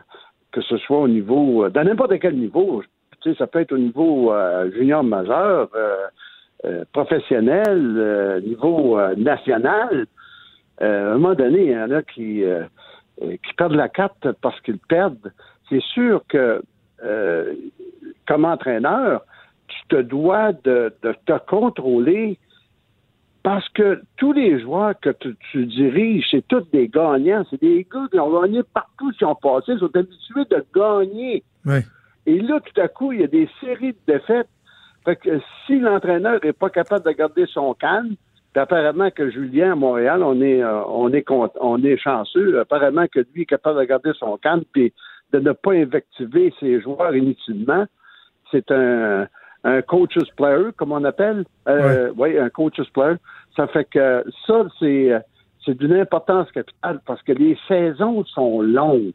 que ce soit au niveau, dans n'importe quel niveau, ça peut être au niveau euh, junior majeur, euh, euh, professionnel, niveau national. À un moment donné, il y en a qui, qui perdent la carte parce qu'ils perdent. C'est sûr que, comme entraîneur, tu te dois de, de te contrôler parce que tous les joueurs que tu, diriges, c'est tous des gagnants. C'est des gars qui ont gagné partout, qui ont passé, ils sont habitués de gagner. Ouais. Et là, tout à coup, il y a des séries de défaites. Fait que si l'entraîneur n'est pas capable de garder son calme, apparemment que Julien à Montréal, on est, euh, on est, on est chanceux. Apparemment que lui est capable de garder son calme puis de ne pas invectiver ses joueurs inutilement. C'est un, un coach's player, comme on appelle. Euh, Oui, un coach's player. Ça fait que ça, c'est, c'est d'une importance capitale parce que les saisons sont longues.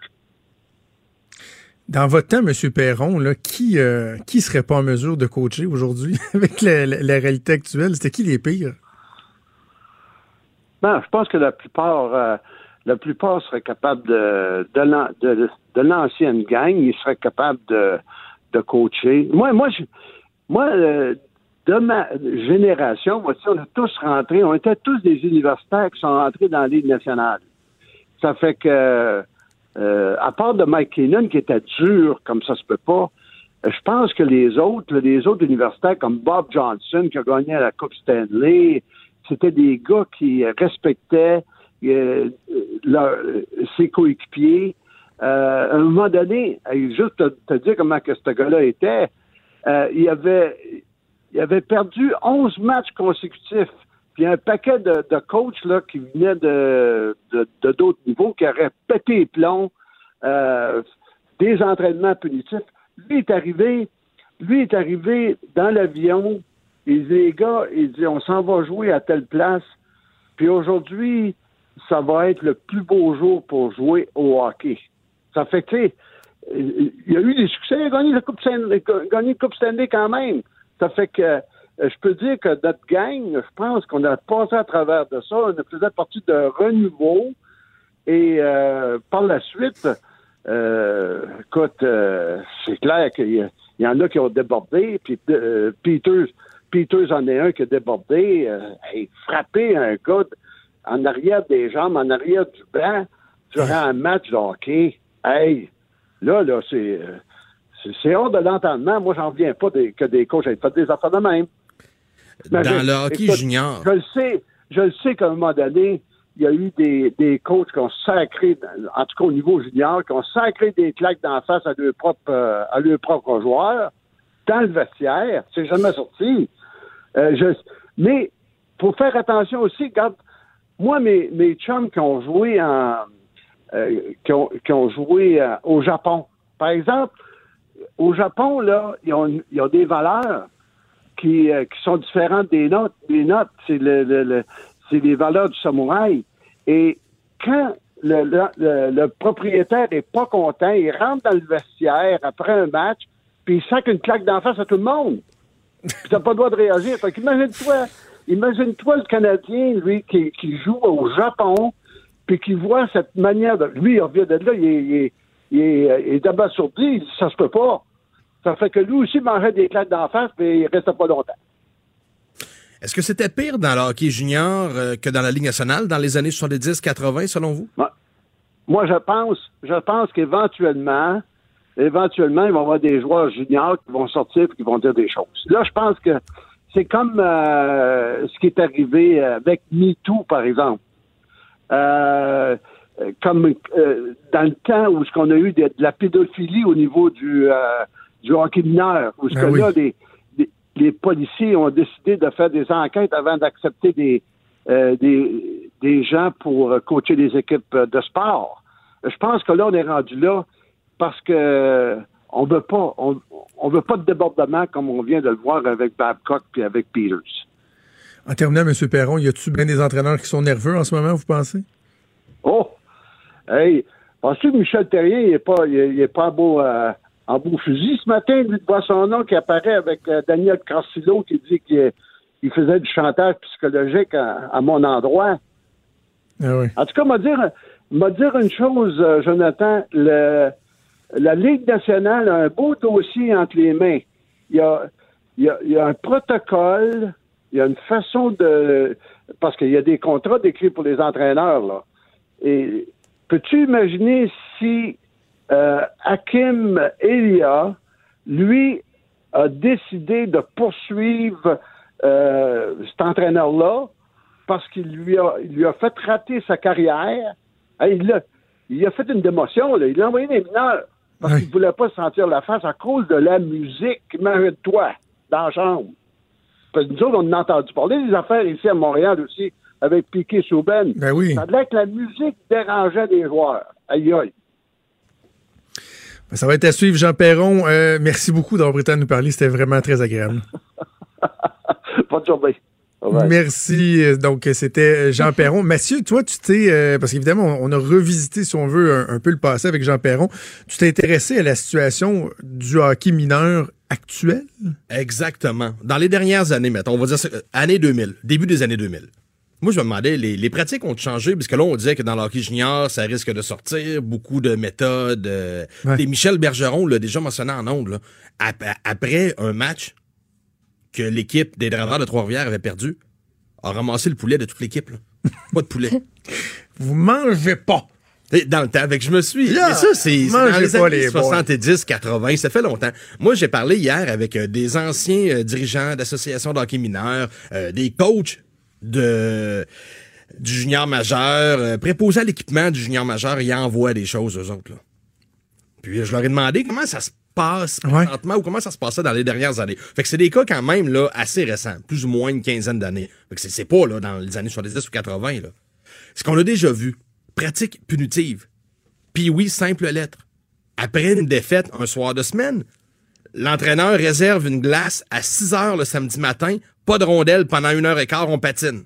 Dans votre temps, M. Perron, qui euh, serait pas en mesure de coacher aujourd'hui avec la, réalité actuelle? C'était qui les pires? Ben, je pense que la plupart, euh, la plupart seraient capables de de, de, l'ancienne gang, ils seraient capables de, de coacher. Moi, moi, je, moi, euh, de ma génération, moi, on est tous rentrés, on était tous des universitaires qui sont rentrés dans la Ligue nationale. Ça fait que, euh, à part de Mike Keenan qui était dur, comme ça se peut pas, euh, je pense que les autres, les autres universitaires comme Bob Johnson qui a gagné à la Coupe Stanley, c'était des gars qui respectaient euh, ses coéquipiers. Euh, à un moment donné, juste te, te dire comment que ce gars-là était, euh, il avait il avait perdu 11 matchs consécutifs. Puis un paquet de, coachs là, qui venaient de d'autres niveaux, qui auraient pété les plombs, euh, des entraînements punitifs. Lui est arrivé, lui est arrivé dans l'avion. Il dit, les gars, il dit, on s'en va jouer à telle place. Puis aujourd'hui, ça va être le plus beau jour pour jouer au hockey. Ça fait que, il y a eu des succès, il a gagné la Coupe Stanley, gagné la Coupe Stanley quand même. Ça fait que je peux dire que notre gang, je pense qu'on a passé à travers de ça. On faisait partie de renouveau. Et euh, par la suite, euh, écoute, euh, c'est clair qu'il y, en a qui ont débordé. Puis euh, Peters, Peters en est un qui a débordé. Euh, hey, frapper un gars en arrière des jambes, en arrière du banc, durant un match de hockey. Hey, là, là, c'est... euh, c'est- hors de l'entendement. Moi, j'en reviens pas que des coachs aient fait des affaires de même. Dans le hockey écoute, junior. Je le sais, je le sais qu'à un moment donné, il y a eu des, des coachs qui ont sacré, en tout cas au niveau junior, qui ont sacré des claques d'en face à leurs propres, euh, à leurs propres joueurs, dans le vestiaire. C'est jamais sorti. Euh, je, mais, faut faire attention aussi, regarde, moi, mes, mes chums qui ont joué en, euh, qui, ont, qui ont joué euh, au Japon, par exemple, au Japon, là, ils ont, ils ont des valeurs qui, euh, qui sont différentes des notes. Des notes, c'est le, le- le- les valeurs du samouraï. Et quand le, le, le- propriétaire est pas content, il rentre dans le vestiaire après un match, puis il sac une claque d'en face à tout le monde. Puis t'as pas le droit de réagir. Fait qu'imagine-toi, imagine-toi le Canadien, lui, qui, qui joue au Japon, puis qui voit cette manière de. Lui, il revient de là, il est, il est, il est, dit, ça se peut pas. Ça fait que lui aussi mangeait des claques d'en face, mais il restait pas longtemps. Est-ce que c'était pire dans le hockey junior euh, que dans la Ligue nationale dans les années 70-80, selon vous? Moi, je pense, je pense qu'éventuellement, éventuellement, il va y avoir des joueurs juniors qui vont sortir et qui vont dire des choses. Là, je pense que c'est comme euh, ce qui est arrivé avec MeToo, par exemple. Euh, comme euh, dans le temps où ce qu'on a eu de, de la pédophilie au niveau du, du hockey mineur, où ce Ben oui. là, les, les, les policiers ont décidé de faire des enquêtes avant d'accepter des, euh, des, des gens pour coacher les équipes de sport. Je pense que là, on est rendu là parce que on veut pas, on, on veut pas de débordement comme on vient de le voir avec Babcock puis avec Peters. En terminant, M. Perron, y a-tu bien des entraîneurs qui sont nerveux en ce moment, vous pensez? Oh! Hey! Penses-tu que Michel est pas, il est, il est pas beau, euh, en beau fusil ce matin, lui, de voir son nom qui apparaît avec euh, Daniel Carcillo qui dit qu'il il faisait du chantage psychologique à, à mon endroit. Ah oui. En tout cas, m'a dire, une chose, euh, Jonathan, le, la Ligue nationale a un beau dossier entre les mains. Il y a, il y a, il y a un protocole, il y a une façon de... Parce qu'il y a des contrats décrits pour les entraîneurs, là. Et peux-tu imaginer si euh, Hakim Elia, lui, a décidé de poursuivre euh, cet entraîneur-là parce qu'il lui a, il lui a fait rater sa carrière. Il, a, il a fait une démotion, là. il a envoyé des mineurs parce qu'il ne voulait pas se sentir la face à cause de la musique. Imagine-toi, dans la chambre. Parce que nous autres, on a entendu parler des affaires ici à Montréal aussi, avec Piquet Souben. Ben oui. Ça a l'air que la musique dérangeait les joueurs. Aïe aïe. Ben, Ça va être à suivre, Jean Perron. Euh, merci beaucoup d'avoir pris le temps de nous parler. C'était vraiment très agréable. Bonne journée. Merci. Donc, c'était Jean Perron. Mathieu, toi, tu t'es, euh, parce qu'évidemment, on on a revisité, si on veut, un, un peu le passé avec Jean Perron. Tu t'es intéressé à la situation du hockey mineur actuel? Exactement. Dans les dernières années, mettons, on va dire ça, euh, années 2000, début des années 2000. Moi, je me demandais, les, les pratiques ont changé, parce que là, on disait que dans le hockey junior, ça risque de sortir, beaucoup de méthodes. euh, Ouais. Des Michel Bergeron l'a déjà mentionné en ondes, là. Ap- après un match que l'équipe des Draveurs de Trois-Rivières avait perdu, a ramassé le poulet de toute l'équipe. là. Pas de poulet. Vous mangez pas. Et Dans le temps, avec je me suis. Mais ça, c'est dans les pas années les boys. 70, 80, ça fait longtemps. Moi, j'ai parlé hier avec euh, des anciens euh, dirigeants d'associations d'hockey mineurs, euh, des coachs de du junior majeur, euh, préposés à l'équipement du junior majeur, ils envoient des choses aux autres. Là. Puis je leur ai demandé comment ça se passe Ouais. présentement ou comment ça se passait dans les dernières années. Fait que c'est des cas quand même là assez récents, plus ou moins une quinzaine d'années. Fait que c'est- c'est pas là dans les années 70 ou 80 là. Ce qu'on a déjà vu, pratique punitive. Puis oui, simple lettre. Après une défaite un soir de semaine, l'entraîneur réserve une glace à 6 heures le samedi matin, pas de rondelle pendant une heure et quart, on patine.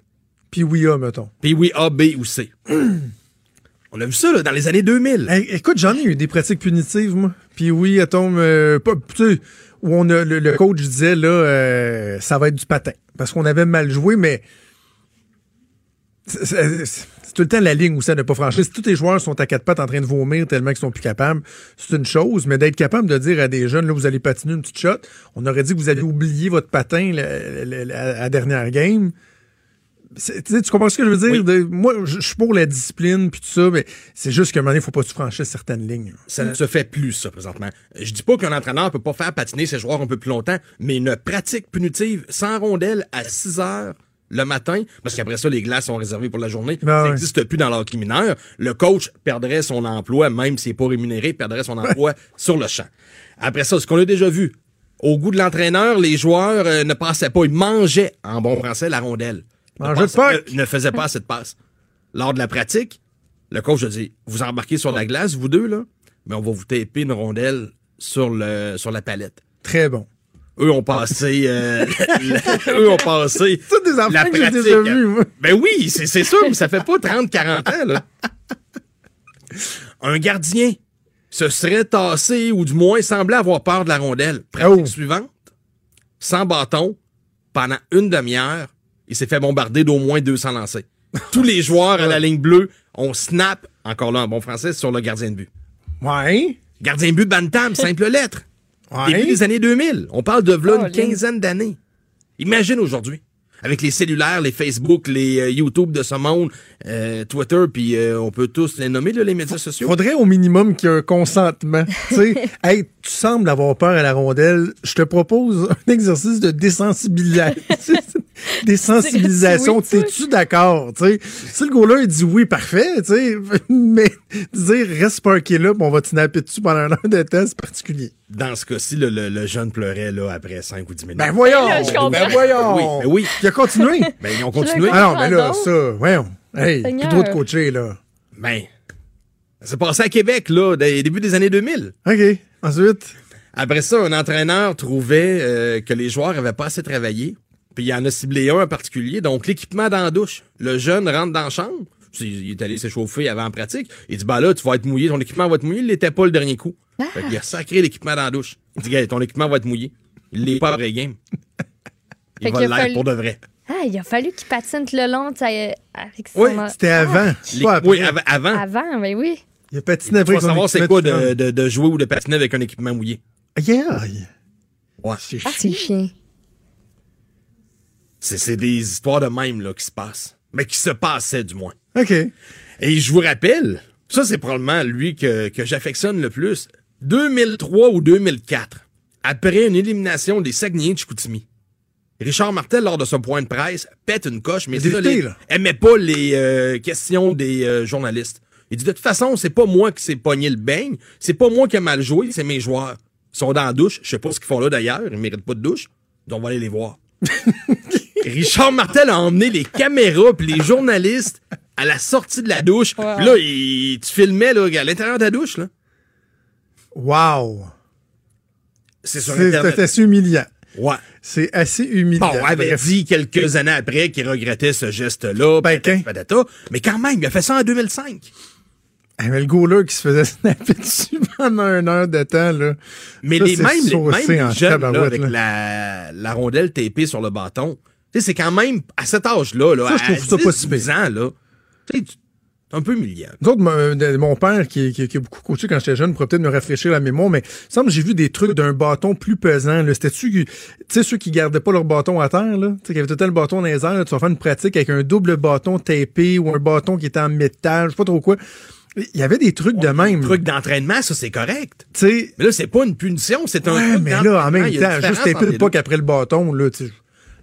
Puis oui, ah, mettons. Puis oui, A, B ou C. on a vu ça là, dans les années 2000. Hey, écoute, j'en ai eu des pratiques punitives, moi. Puis oui, attends, euh, pas, tu sais, où on a, le, le coach disait, là, euh, ça va être du patin. Parce qu'on avait mal joué, mais c'est- tout le temps la ligne où ça ne pas franchir. Si tous les joueurs sont à quatre pattes en train de vomir tellement qu'ils sont plus capables, c'est une chose, mais d'être capable de dire à des jeunes, là, vous allez patiner une petite shot, on aurait dit que vous avez oublié votre patin la, la- la- à la dernière game. Tu comprends ce que je veux dire? Oui. De- moi, je suis pour la discipline puis tout ça, mais c'est juste qu'à un moment donné, il faut pas que tu franchisses certaines lignes. Ça ne se fait plus, ça, présentement. Je dis pas qu'un entraîneur peut pas faire patiner ses joueurs un peu plus longtemps, mais une pratique punitive sans rondelle à 6 heures le matin, parce qu'après ça, les glaces sont réservées pour la journée. Ben ça n'existe plus dans l'hockey mineur. Le coach perdrait son emploi, même s'il n'est pas rémunéré, perdrait son emploi sur le champ. Après ça, ce qu'on a déjà vu, au goût de l'entraîneur, les joueurs euh, ne passaient pas, ils mangeaient, en bon français, la rondelle. Ne de passaient- Pâques. ne, ne faisaient pas assez de passes. Lors de la pratique, le coach a dit vous embarquez sur la glace, vous deux, là, mais on va vous taper une rondelle sur, le, sur la palette. Très bon. Eux ont passé. euh, eux ont passé. C'est des enfants la que pratique. déjà vus, moi. Ben oui, c'est c'est sûr, mais ça fait pas 30-40 ans, là. Un gardien se serait tassé ou du moins semblait avoir peur de la rondelle. Pratique Oh. suivante, sans bâton, pendant une demi-heure, il s'est fait bombarder d'au moins 200 lancers. Tous les joueurs à la ligne bleue ont snap, encore là en bon français, sur le gardien de but. Ouais. Gardien de but Bantam, simple lettre. Ouais. Début des années 2000. On parle de v'là Oh, une quinzaine d'années. Imagine aujourd'hui. Avec les cellulaires, les Facebook, les euh, YouTube de ce monde, euh, Twitter, puis euh, on peut tous les nommer, là, les médias sociaux. Faudrait au minimum qu'il y ait un consentement. tu sais, hey, tu sembles avoir peur à la rondelle. Je te propose un exercice de désensibilisation. dirais-tu oui, T'es-tu d'accord? tu sais? Si le gars-là, il dit oui, parfait, tu sais, mais dire reste parké là, puis on va te snapper dessus pendant un heure de temps, c'est particulier. Dans ce cas-ci, le, le- le jeune pleurait là, après 5 ou 10 minutes. Ben voyons! là, je comprends. ben voyons! Oui, ben oui. Il a continué. Ben, ils ont continué. Ah non, mais là, Pardon? ça, voyons. Hey, plus trop de coacher, là? Ben, ça s'est passé à Québec, là, des début des années 2000. OK. Ensuite, Après ça, un entraîneur trouvait euh, que les joueurs avaient pas assez travaillé. Puis il en a ciblé un en particulier. Donc, l'équipement dans la douche. Le jeune rentre dans la chambre. Il est allé s'échauffer avant en pratique. Il dit, bah là, tu vas être mouillé. Ton équipement va être mouillé. Il l'était pas le dernier coup. Fait qu'il a sacré l'équipement dans la douche. Il dit, gars, ton équipement va être mouillé. Il l'est pas après game. Il Fait va l'être fallu- pour de vrai. Ah, il a fallu qu'il patine le long, avec son... Oui, c'était avant. Les- Pas après. oui, av- avant. Avant, mais oui. Il a patiné Il après faut son savoir c'est quoi de, différent. de, de jouer ou de patiner avec un équipement mouillé. Aïe, aïe. Ouais. C'est Ah, c'est chien. C'est c'est des histoires de même là, qui se passent. Mais qui se passaient, du moins. OK. Et je vous rappelle, ça c'est probablement lui que, que j'affectionne le plus. 2003 ou 2004, après une élimination des Saguenayens de Chicoutimi, Richard Martel, lors de son point de presse, pète une coche, mais là. aimait pas les euh, questions des euh, journalistes. Il dit, de toute façon, c'est pas moi qui s'est pogné le beigne, c'est pas moi qui ai mal joué, c'est mes joueurs. Ils sont dans la douche, je sais pas ce qu'ils font là d'ailleurs, ils méritent pas de douche, donc on va aller les voir. Richard Martel a emmené les caméras puis les journalistes à la sortie de la douche. Wow. Là, il, tu filmais là, à l'intérieur de la douche. là. Wow. C'est sur C'est Internet. c'est assez humiliant. Ouais. C'est assez humiliant. Bon, il avait Bref. dit quelques années après qu'il regrettait ce geste-là. Ben, patata. Mais quand même, il a fait ça en 2005. Ah, mais le goaler qui se faisait snapper dessus pendant une heure de temps, là. Mais Ça, les, c'est même, les, saucé même en les jeunes là, avec là. La, la rondelle tapée sur le bâton, tu sais, c'est quand même, à cet âge-là, là, Ça, je à trouve ça pas 10, si pire. 12 ans, là, tu sais, un peu humiliant. Nous autres, mon, père, qui, qui- qui a beaucoup coaché quand j'étais jeune, pourrait peut-être me rafraîchir la mémoire, mais il me semble que j'ai vu des trucs d'un bâton plus pesant. C'était-tu, tu sais, ceux qui gardaient pas leur bâton à terre, là, tu sais, qui avaient tout le le bâton dans les airs, là, tu vas faire une pratique avec un double bâton tapé ou un bâton qui était en métal, je sais pas trop quoi. Il y avait des trucs de même. Truc d'entraînement, ça, c'est correct. Tu sais, Mais là, c'est pas une punition, c'est un ouais, mais là, en même temps, juste les pas deux. qu'après le bâton, là, tu sais,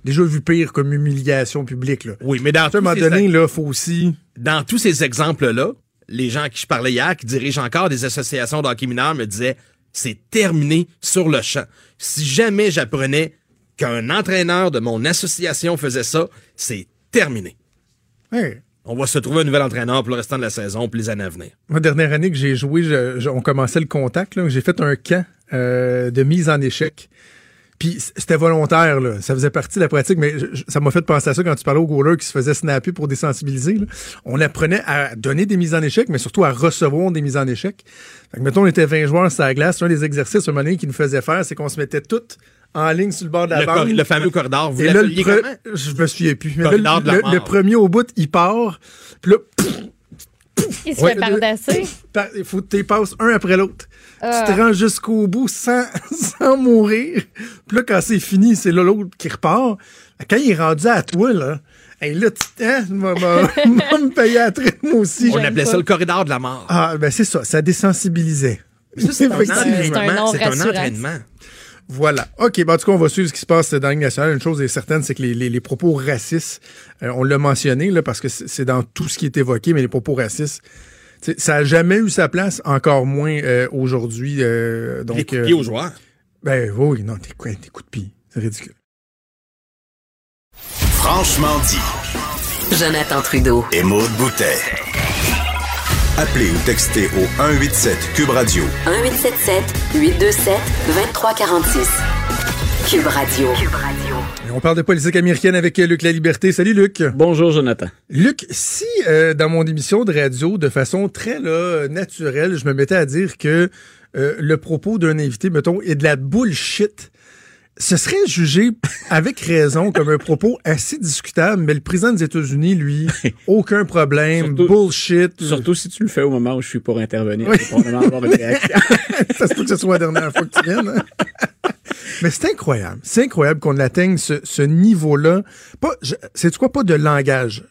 déjà vu pire comme humiliation publique, là. Oui, mais dans À un tous, moment ces, donné, là, faut aussi. dans tous ces exemples-là, les gens à qui je parlais hier, qui dirigent encore des associations d'hockey mineur, me disaient c'est terminé sur le champ. Si jamais j'apprenais qu'un entraîneur de mon association faisait ça, c'est terminé. On va se trouver un nouvel entraîneur pour le restant de la saison, pour les années à venir. Moi, dernière année que j'ai joué, je- je- on commençait le contact. J'ai fait un camp euh, de mise en échec. Puis c'était volontaire, là. ça faisait partie de la pratique, mais je- ça m'a fait penser à ça quand tu parlais au goaler qui se faisait snapper pour désensibiliser. là. On apprenait à donner des mises en échec, mais surtout à recevoir des mises en échec. Fait que, mettons, on était 20 joueurs sur la glace. Un des exercices, un moment donné, qui nous faisait faire, c'est qu'on se mettait toutes en ligne sur le bord de la cor- le fameux corridor, vous Et là, le l'appeliez comment? je me souviens plus. Mais le premier au bout, il part. Puis là, Il se Ouais. fait bardasser. Par- Il faut que tu les passes un après l'autre. Ah. Tu te rends jusqu'au bout sans, sans mourir. Puis là, quand c'est fini, c'est là l'autre qui repart. Quand il est rendu à toi, là, hey, là, tu hein, m'a- m'a- m'a me payer à traite, moi aussi. On appelait pas. ça le corridor de la mort. Ah, ben c'est ça, ça désensibilisait. C'est un un entraînement. Voilà. OK, ben, en tout cas, on va suivre ce qui se passe dans Ligue nationale. Une chose est certaine, c'est que les, les- les propos racistes, euh, on l'a mentionné, là, parce que c'est c'est dans tout ce qui est évoqué, mais les propos racistes, tu sais, ça n'a jamais eu sa place, encore moins euh, aujourd'hui. euh, donc, Les coups de euh, pied aux joueurs. Ben oui, non, t'es quoi, des coups de pied. C'est ridicule. Franchement dit. Jonathan Trudeau. Et Maude Boutet. Appelez ou textez au 187 Cube Radio 1877 827 2346. Cube Radio. On parle de politique américaine avec Luc La Liberté. Salut Luc. Bonjour, Jonathan. Luc, si euh, dans mon émission de radio, de façon très là, naturelle, je me mettais à dire que euh, le propos d'un invité, mettons, est de la bullshit, ce serait jugé avec raison comme un propos assez discutable, mais le président des États-Unis, lui, aucun problème, Surtout- bullshit. Surtout si tu le fais au moment où je suis pour intervenir. Oui. Probablement avoir une réaction. ça se peut que ce soit la dernière fois que tu viennes. hein. Mais c'est incroyable. C'est incroyable qu'on atteigne ce, ce niveau-là. Pas, c'est quoi, pas de langage.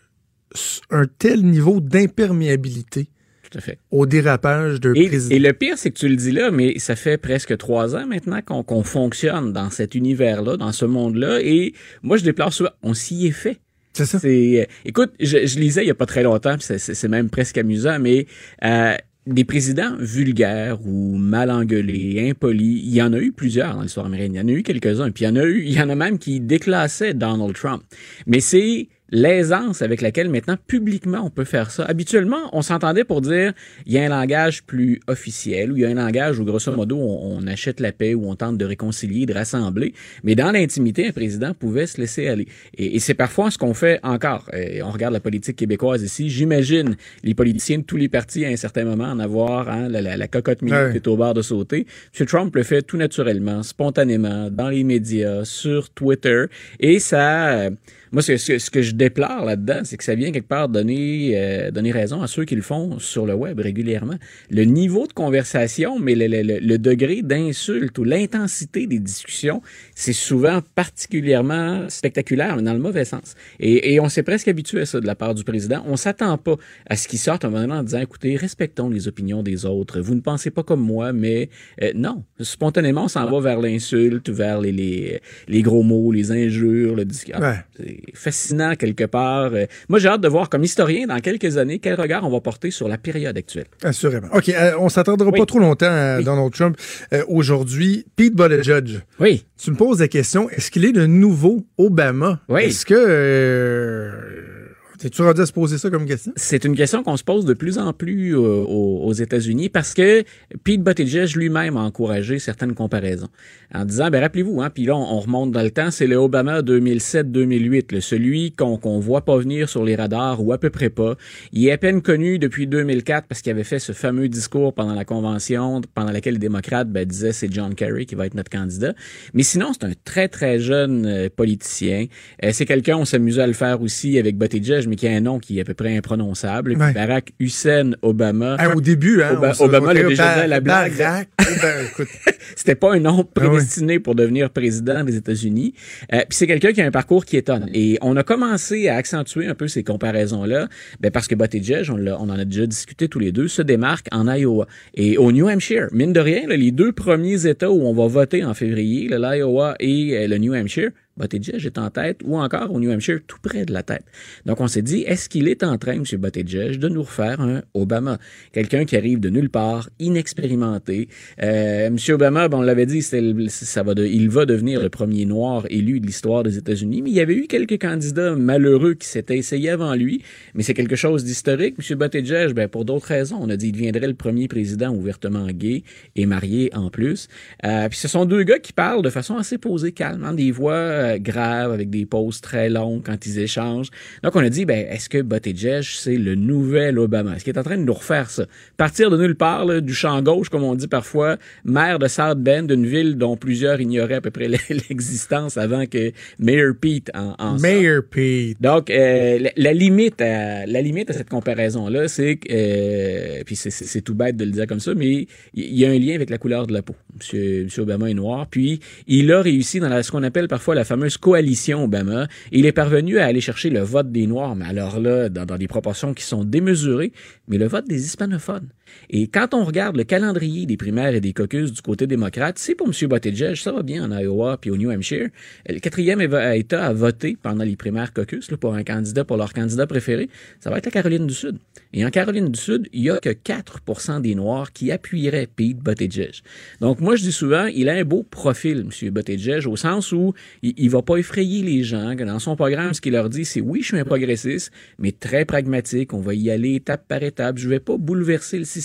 Un tel niveau d'imperméabilité Tout à fait. au dérapage d'un Et, président. et le pire, c'est que tu le dis là, mais ça fait presque trois ans maintenant qu'on qu'on fonctionne dans cet univers-là, dans ce monde-là. Et moi, je déplore souvent, on s'y est fait. C'est ça? C'est, euh, écoute, je, je lisais il y a pas très longtemps, c'est même presque amusant, mais euh, des présidents vulgaires ou mal engueulés, impolis, il y en a eu plusieurs dans l'histoire américaine. Il y en a eu quelques-uns, puis il y en a eu, il y en a même qui déclassaient Donald Trump. Mais c'est l'aisance avec laquelle maintenant publiquement on peut faire ça. Habituellement, on s'entendait pour dire il y a un langage plus officiel ou il y a un langage où grosso modo on, on achète la paix ou on tente de réconcilier, de rassembler. Mais dans l'intimité, un président pouvait se laisser aller. Et, et c'est parfois ce qu'on fait encore. Et on regarde la politique québécoise ici. J'imagine les politiciens de tous les partis à un certain moment en avoir hein, la, la, la cocotte minute Ouais. qui est au bord de sauter. M. Trump le fait tout naturellement, spontanément, dans les médias, sur Twitter. Et ça, euh, moi, ce, ce- ce que je déplore là-dedans, c'est que ça vient quelque part donner, euh, donner raison à ceux qui le font sur le web régulièrement. Le niveau de conversation, mais le, le- degré d'insulte ou l'intensité des discussions, c'est souvent particulièrement spectaculaire, mais dans le mauvais sens. Et, et on s'est presque habitué à ça de la part du président. On s'attend pas à ce qu'il sorte un moment en disant, écoutez, respectons les opinions des autres. Vous ne pensez pas comme moi, mais euh, non. Spontanément, on s'en va vers l'insulte, vers les, les, les gros mots, les injures, le discours. Ouais. Fascinant quelque part. Euh, Moi, j'ai hâte de voir comme historien dans quelques années quel regard on va porter sur la période actuelle. Assurément. OK, euh, on s'attendra Oui. pas trop longtemps à Oui. Donald Trump. Euh, Aujourd'hui, Pete Buttigieg, Oui. tu me poses la question, est-ce qu'il est le nouveau Obama? Oui. Est-ce que... Euh, T'es-tu rendu à se poser ça comme question? C'est une question qu'on se pose de plus en plus euh, aux, États-Unis parce que Pete Buttigieg lui-même a encouragé certaines comparaisons en disant, ben rappelez-vous, hein, puis là on, on remonte dans le temps, c'est le Obama 2007-2008, le celui qu'on qu'on voit pas venir sur les radars ou à peu près pas. Il est à peine connu depuis 2004 parce qu'il avait fait ce fameux discours pendant la convention pendant laquelle les démocrates ben, disaient c'est John Kerry qui va être notre candidat. Mais sinon, c'est un très très jeune euh, politicien. Euh, c'est quelqu'un, on s'amusait à le faire aussi avec Buttigieg, mais qui a un nom qui est à peu près imprononçable. Et puis Ouais. Barack Hussein Obama. Ah, au début, hein, Oba- Obama l'a déjà dit à la blague. Barack, oh, ben, C'était pas un nom Ah ouais. prédestiné pour devenir président des États-Unis. Euh, Puis c'est quelqu'un qui a un parcours qui étonne. Et on a commencé à accentuer un peu ces comparaisons-là, ben parce que Buttigieg, on, on en a déjà discuté tous les deux, se démarque en Iowa et au New Hampshire. Mine de rien, là, les deux premiers États où on va voter en février, l'Iowa et euh, le New Hampshire, Buttigieg est en tête ou encore au New Hampshire tout près de la tête. Donc on s'est dit, est-ce qu'il est en train, M. Buttigieg, de nous refaire un Obama? Quelqu'un qui arrive de nulle part, inexpérimenté. Euh, M. Obama, bon, on l'avait dit, le- ça va de- il va devenir le premier noir élu de l'histoire des États-Unis, mais il y avait eu quelques candidats malheureux qui s'étaient essayés avant lui, mais c'est quelque chose d'historique. M. Buttigieg, ben, pour d'autres raisons, on a dit qu'il deviendrait le premier président ouvertement gay et marié en plus. Euh, puis ce sont deux gars qui parlent de façon assez posée, calme, hein, des voix graves avec des pauses très longues quand ils échangent. Donc on a dit, ben, est-ce que Buttigieg, c'est le nouvel Obama? Est-ce qu'il est en train de nous refaire ça? Partir de nulle part, là, du champ gauche, comme on dit parfois, maire de South Bend, d'une ville dont plusieurs ignoraient à peu près l'existence avant que Mayor Pete en, en. Mayor Pete. Donc, euh, la, la limite à, la limite à cette comparaison-là, c'est que, euh, puis c'est- tout bête de le dire comme ça, mais il il y a un lien avec la couleur de la peau. Monsieur, Monsieur Obama est noir, puis il a réussi dans la- ce qu'on appelle parfois la fameuse coalition Obama. Il est parvenu à aller chercher le vote des Noirs, mais alors là, dans, dans des proportions qui sont démesurées, mais le vote des hispanophones. Et quand on regarde le calendrier des primaires et des caucus du côté démocrate, c'est pour M. Buttigieg, ça va bien en Iowa puis au New Hampshire. Le quatrième État à voter pendant les primaires caucus pour un candidat, pour leur candidat préféré, ça va être la Caroline du Sud. Et en Caroline du Sud, il y a que 4% des Noirs qui appuieraient Pete Buttigieg. Donc moi, je dis souvent, il a un beau profil, M. Buttigieg, au sens où il, il va pas effrayer les gens. que Dans son programme, ce qu'il leur dit, c'est oui, je suis un progressiste, mais très pragmatique. On va y aller étape par étape. Je vais pas bouleverser le système,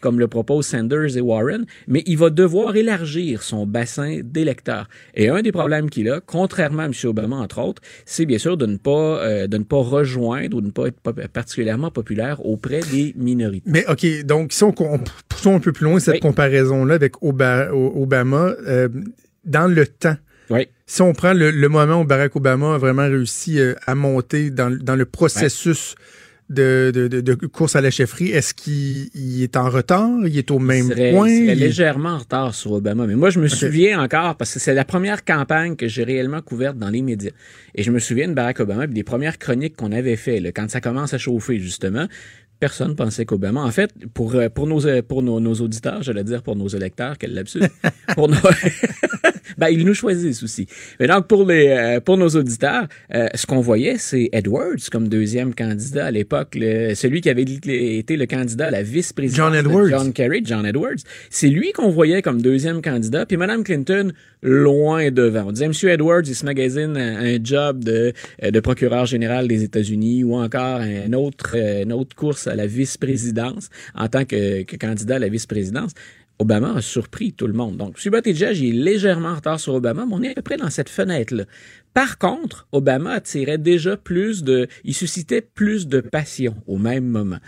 comme le proposent Sanders et Warren, mais il va devoir élargir son bassin d'électeurs. Et un des problèmes qu'il a, contrairement à M. Obama, entre autres, c'est bien sûr de ne pas, euh, de ne pas rejoindre ou de ne pas être particulièrement populaire auprès des minorités. Mais OK, donc si on, on poussons un peu plus loin cette Oui. comparaison-là avec Oba- Obama, euh, dans le temps, Oui. si on prend le, le moment où Barack Obama a vraiment réussi euh, à monter dans, le- dans le processus de, de- de course à la chefferie, est-ce qu'il il est en retard? Il est au même il serait, point? il serait légèrement en retard sur Obama. Mais moi, je me souviens encore, parce que c'est la première campagne que j'ai réellement couverte dans les médias. Et je me souviens de Barack Obama des premières chroniques qu'on avait fait, là, quand ça commence à chauffer, justement. Personne pensait qu'Obama, en fait, pour, euh, pour, nos, euh, pour nos, nos auditeurs, j'allais dire pour nos électeurs, quel lapsus, pour nos... ben, ils nous choisissent aussi. Mais donc, pour, les, euh, pour nos auditeurs, euh, ce qu'on voyait, c'est Edwards comme deuxième candidat à l'époque, celui qui avait été le candidat à la vice-présidence John de Edwards. John Kerry, John Edwards. C'est lui qu'on voyait comme deuxième candidat, puis Mme Clinton loin devant. On disait, M. Edwards, il se magasine un, un job de, euh, de procureur général des États-Unis ou encore un autre, euh, une autre course à la vice-présidence en tant que, que candidat à la vice-présidence. Obama a surpris tout le monde. Donc, M. Buttigieg il légèrement en retard sur Obama, mais on est à peu près dans cette fenêtre-là. Par contre, Obama attirait déjà plus de... Il suscitait plus de passion au même moment.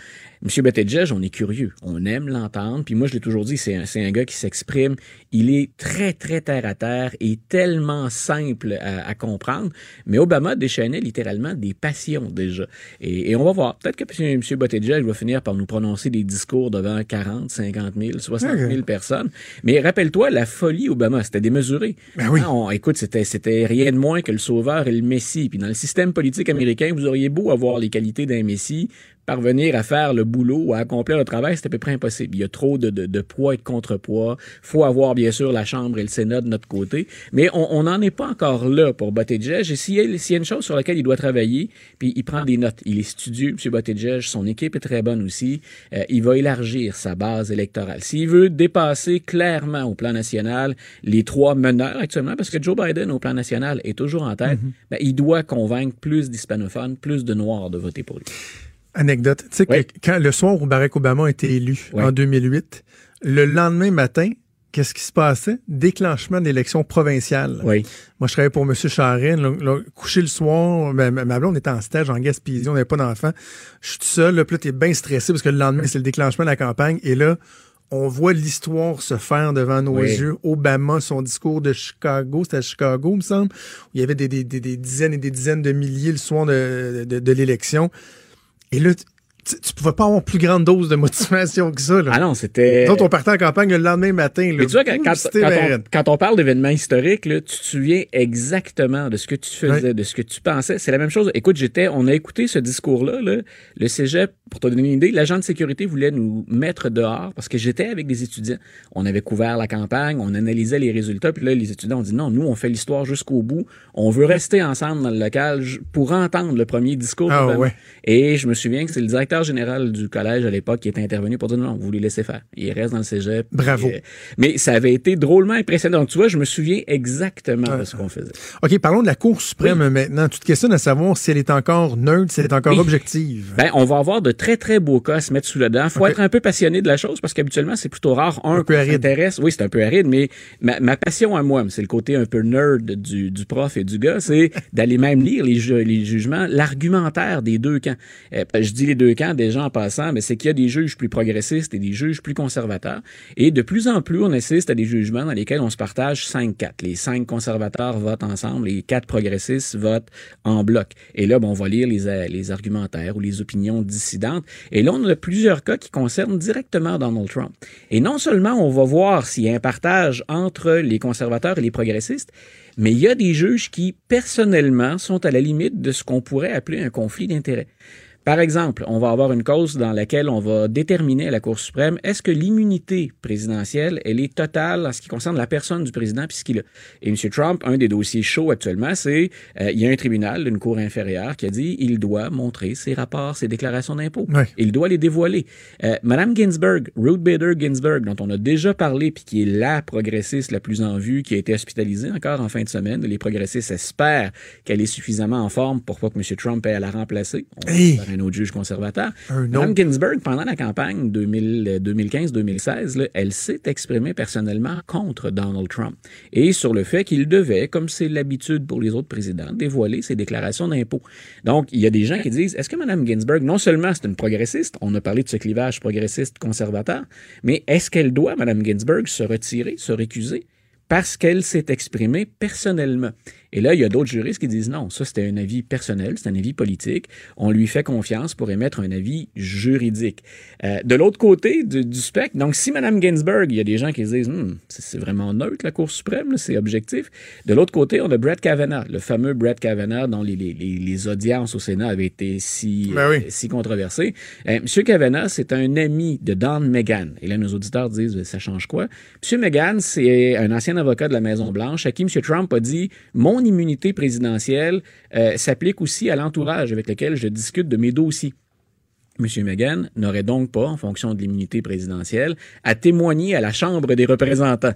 M. Buttigieg, on est curieux. On aime l'entendre. Puis moi, je l'ai toujours dit, c'est un, un gars qui s'exprime. Il est très, très terre-à-terre et tellement simple à, à comprendre. Mais Obama déchaînait littéralement des passions déjà. Et, et on va voir. Peut-être que M. Buttigieg va finir par nous prononcer des discours devant 40, 50 000, 60 000 personnes. Mais rappelle-toi, la folie Obama, c'était démesuré. Ben oui. On- écoute, c'était, c'était rien de moins que le sauveur et le messie. Puis dans le système politique américain, vous auriez beau avoir les qualités d'un messie, parvenir à faire le boulot ou à accomplir le travail, c'est à peu près impossible. Il y a trop de, de, de poids et de contrepoids. faut avoir, bien sûr, la Chambre et le Sénat de notre côté. Mais on n'en est pas encore là pour Buttigieg. Et s'il y, a- s'il y a une chose sur laquelle il doit travailler, puis il prend des notes. Il est studieux, M. Buttigieg. Son équipe est très bonne aussi. Euh, il va élargir sa base électorale. S'il veut dépasser clairement au plan national les trois meneurs actuellement, parce que Joe Biden au plan national est toujours en tête, ben, il doit convaincre plus d'hispanophones, plus de noirs de voter pour lui. Anecdote. Tu sais Oui. que quand le soir où Barack Obama a été élu Oui. en 2008, le lendemain matin, qu'est-ce qui se passait? Déclenchement d'élections provinciales. Oui. Moi, je travaillais pour M. Charest. Couché le soir, ben, ma blonde était en stage en Gaspésie, on n'avait pas d'enfant. Je suis tout seul, là, puis là, t'es bien stressé parce que le lendemain, c'est le déclenchement de la campagne. Et là, on voit l'histoire se faire devant nos Oui. yeux. Obama, son discours de Chicago, c'était à Chicago, il me semble, où il y avait des, des- des- des dizaines et des dizaines de milliers le soir de, de- de l'élection. Et là, tu, pouvais pas avoir plus grande dose de motivation que ça. Là. Ah non, c'était. On partait en campagne le lendemain matin. Là. Mais tu vois, quand, on, quand on parle d'événements historiques, là, tu te souviens exactement de ce que tu faisais, de ce que tu pensais. C'est la même chose. Écoute, j'étais, on a écouté ce discours-là, là, le cégep, pour te donner une idée, l'agent de sécurité voulait nous mettre dehors parce que j'étais avec des étudiants. On avait couvert la campagne, on analysait les résultats, puis là, les étudiants ont dit non, nous, on fait l'histoire jusqu'au bout. On veut rester ensemble dans le local pour entendre le premier discours. Ah, ouais. Et je me souviens que c'est le directeur général du collège à l'époque qui était intervenu pour dire non, vous les laissez faire. Il reste dans le cégep. Bravo. Et, euh, mais ça avait été drôlement impressionnant. Donc, tu vois, je me souviens exactement de ce qu'on faisait. OK, parlons de la Cour suprême maintenant. Tu te questionnes à savoir si elle est encore neutre, si elle est encore Oui. objective. Ben, on va avoir de très, très beaux cas à se mettre sous le dent. Faut être un peu passionné de la chose parce qu'habituellement, c'est plutôt rare. Un, Un peu aride. Oui, c'est un peu aride, mais ma, ma passion à moi, c'est le côté un peu nerd du, du prof et du gars, c'est d'aller même lire les, ju- les jugements, l'argumentaire des deux camps. Euh, je dis les deux camps déjà en passant, mais c'est qu'il y a des juges plus progressistes et des juges plus conservateurs. Et de plus en plus, on assiste à des jugements dans lesquels on se partage 5-4. Les cinq conservateurs votent ensemble, les quatre progressistes votent en bloc. Et là, on va lire les, les argumentaires ou les opinions dissidentes. Et là, on a plusieurs cas qui concernent directement Donald Trump. Et non seulement on va voir s'il y a un partage entre les conservateurs et les progressistes, mais il y a des juges qui, personnellement, sont à la limite de ce qu'on pourrait appeler un conflit d'intérêts. Par exemple, on va avoir une cause dans laquelle on va déterminer à la Cour suprême est-ce que l'immunité présidentielle, elle est totale en ce qui concerne la personne du président puis ce qu'il a? Et M. Trump, un des dossiers chauds actuellement, c'est euh, il y a un tribunal d'une cour inférieure qui a dit il doit montrer ses rapports, ses déclarations d'impôts. Ouais. Il doit les dévoiler. Euh, Madame Ginsburg, Ruth Bader Ginsburg, dont on a déjà parlé puis qui est la progressiste la plus en vue, qui a été hospitalisée encore en fin de semaine. Les progressistes espèrent qu'elle est suffisamment en forme pour pas que M. Trump ait à la remplacer. On Hey! Un autre juge conservateur. Autre. Ginsburg, pendant la campagne 2000, euh, 2015-2016, là, elle s'est exprimée personnellement contre Donald Trump et sur le fait qu'il devait, comme c'est l'habitude pour les autres présidents, dévoiler ses déclarations d'impôts. Donc, il y a des gens qui disent, est-ce que Mme Ginsburg, non seulement c'est une progressiste, on a parlé de ce clivage progressiste-conservateur, mais est-ce qu'elle doit, Mme Ginsburg, se retirer, se récuser? parce qu'elle s'est exprimée personnellement. Et là, il y a d'autres juristes qui disent non, ça c'était un avis personnel, c'est un avis politique. On lui fait confiance pour émettre un avis juridique. Euh, de l'autre côté du, du spectre, donc si Mme Ginsburg, il y a des gens qui se disent Hmm, c'est vraiment neutre la Cour suprême, c'est objectif. De l'autre côté, on a Brett Kavanaugh, le fameux Brett Kavanaugh dont les, les, les, les audiences au Sénat avaient été si, Ben oui. si controversées. Euh, M. Kavanaugh, c'est un ami de Don McGahn. Et là, nos auditeurs disent ça change quoi? M. McGahn, c'est un ancien avocat de la Maison-Blanche à qui M. Trump a dit Mon immunité présidentielle euh, s'applique aussi à l'entourage avec lequel je discute de mes dossiers. M. McGahn n'aurait donc pas, en fonction de l'immunité présidentielle, à témoigner à la Chambre des représentants.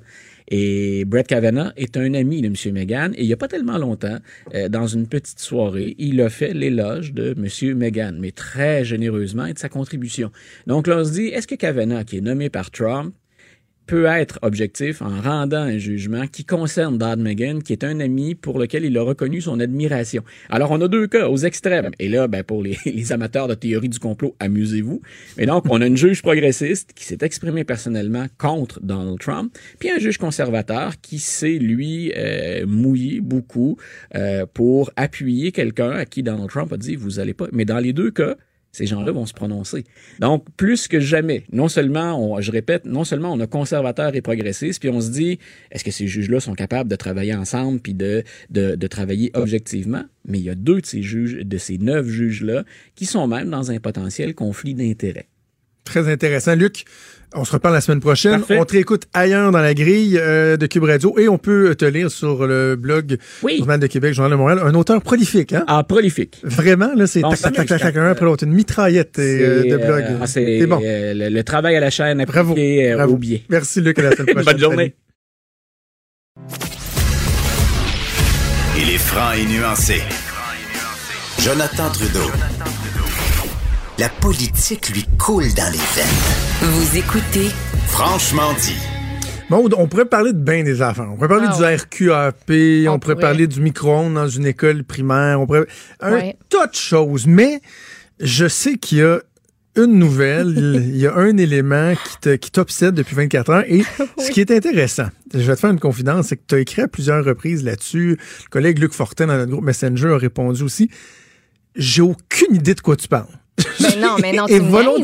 Et Brett Kavanaugh est un ami de M. McGahn. Et il n'y a pas tellement longtemps, euh, dans une petite soirée, il a fait l'éloge de M. McGahn, mais très généreusement et de sa contribution. Donc là, on se dit, est-ce que Kavanaugh, qui est nommé par Trump, peut être objectif en rendant un jugement qui concerne Dodd Megan, qui est un ami pour lequel il a reconnu son admiration. Alors, on a deux cas aux extrêmes. Et là, ben, pour les, amateurs de théorie du complot, amusez-vous. Mais donc, on a une juge progressiste qui s'est exprimée personnellement contre Donald Trump, puis un juge conservateur qui s'est, lui, euh, mouillé beaucoup euh, pour appuyer quelqu'un à qui Donald Trump a dit, vous allez pas. Mais dans les deux cas, ces gens-là vont se prononcer. Donc, plus que jamais, non seulement, on, je répète, non seulement on a conservateurs et progressistes, puis on se dit, est-ce que ces juges-là sont capables de travailler ensemble puis de, de, de travailler objectivement? Mais il y a deux de ces juges, de ces neuf juges-là, qui sont même dans un potentiel conflit d'intérêts. Très intéressant. Luc, on se reparle la semaine prochaine. Parfait. On te réécoute ailleurs dans la grille euh, de Cube Radio et on peut te lire sur le blog Oui. Journal de Québec, Journal de Montréal. Un auteur prolifique, hein? Ah, prolifique. Vraiment, là, c'est tac, tac, tac, tac, un après l'autre. Une mitraillette euh, C'est, de blog. euh, ah, c'est C'est bon. euh, le, le travail à la chaîne Bravo. appliqué euh, Bravo. au biais. Merci, Luc. À la semaine prochaine. Bonne journée. Il est franc et nuancé. Jonathan Trudeau. La politique lui coule dans les veines. Vous écoutez Franchement dit. Maud, on pourrait parler de bien des affaires. On pourrait parler Ah du ouais. RQAP, on, On pourrait pourrait. parler du micro-ondes dans une école primaire, on pourrait... Un Ouais. tas de choses, mais je sais qu'il y a une nouvelle, il y a un élément qui te- qui t'obsède depuis 24 ans. Et ce qui est intéressant, je vais te faire une confidence, c'est que tu as écrit à plusieurs reprises là-dessus. Le collègue Luc Fortin dans notre groupe Messenger a répondu aussi. J'ai aucune idée de quoi tu parles. Mais non, mais non, tu volont-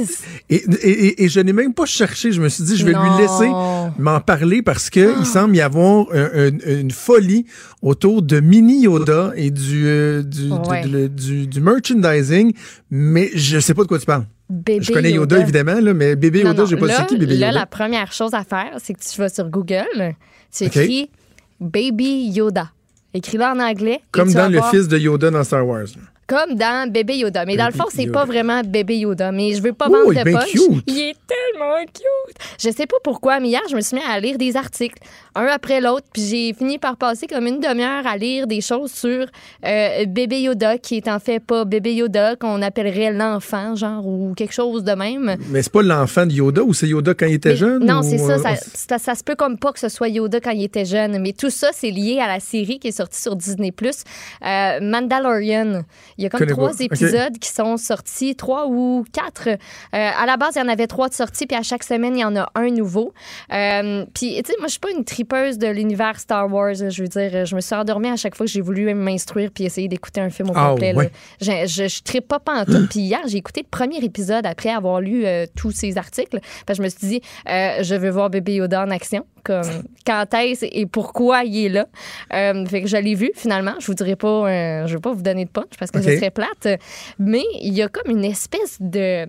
et, et- et- je n'ai même pas cherché. Je me suis dit, je vais Non. lui laisser m'en parler parce que il semble y avoir un- un- une folie autour de Mini Yoda et du, euh, du, Ouais. du, le- du- du merchandising, mais je sais pas de quoi tu parles. Bébé je connais Yoda, évidemment, là, mais bébé Non, Yoda, j'ai pas là, qui bébé là, Yoda. la première chose à faire, c'est que tu vas sur Google, tu OK. écris Baby Yoda. Écris-le en anglais. Comme dans le voir- fils de Yoda dans Star Wars. Comme dans Bébé Yoda. Mais dans le fond, c'est Yoda. pas vraiment Bébé Yoda. Mais je veux pas Oh, vendre il est de bien punch. cute. Il est tellement cute. Je sais pas pourquoi, mais hier, je me suis mis à lire des articles, un après l'autre, puis j'ai fini par passer comme une demi-heure à lire des choses sur euh, Bébé Yoda, qui est en fait pas Bébé Yoda, qu'on appellerait l'enfant, genre, ou quelque chose de même. Mais c'est pas l'enfant de Yoda ou c'est Yoda quand il était Mais- jeune? Non, ou, c'est ça, euh, ça, ça. ça se peut comme pas que ce soit Yoda quand il était jeune, mais tout ça, c'est lié à la série qui est sortie sur Disney+. Euh, Mandalorian. Il y a comme Connais trois pas. Épisodes qui sont sortis, trois ou quatre. Euh, à la base, il y en avait trois de sortis, puis à chaque semaine, il y en a un nouveau. Euh, puis, tu sais, moi, je suis pas une tripeuse de l'univers Star Wars. Je veux dire, je me suis endormie à chaque fois que j'ai voulu m'instruire puis essayer d'écouter un film au Ah, complet. là. Je, je, je trippe pas pantoute. Puis hier, j'ai écouté le premier épisode après avoir lu euh, tous ces articles. Je me suis dit, euh, je veux voir Bébé Yoda en action. Comme quand est-ce et pourquoi il est là. Euh, fait que je l'ai vu finalement. Je vous dirai pas, euh, je vais pas vous donner de punch parce que Ok. ce serait plate. Mais il y a comme une espèce de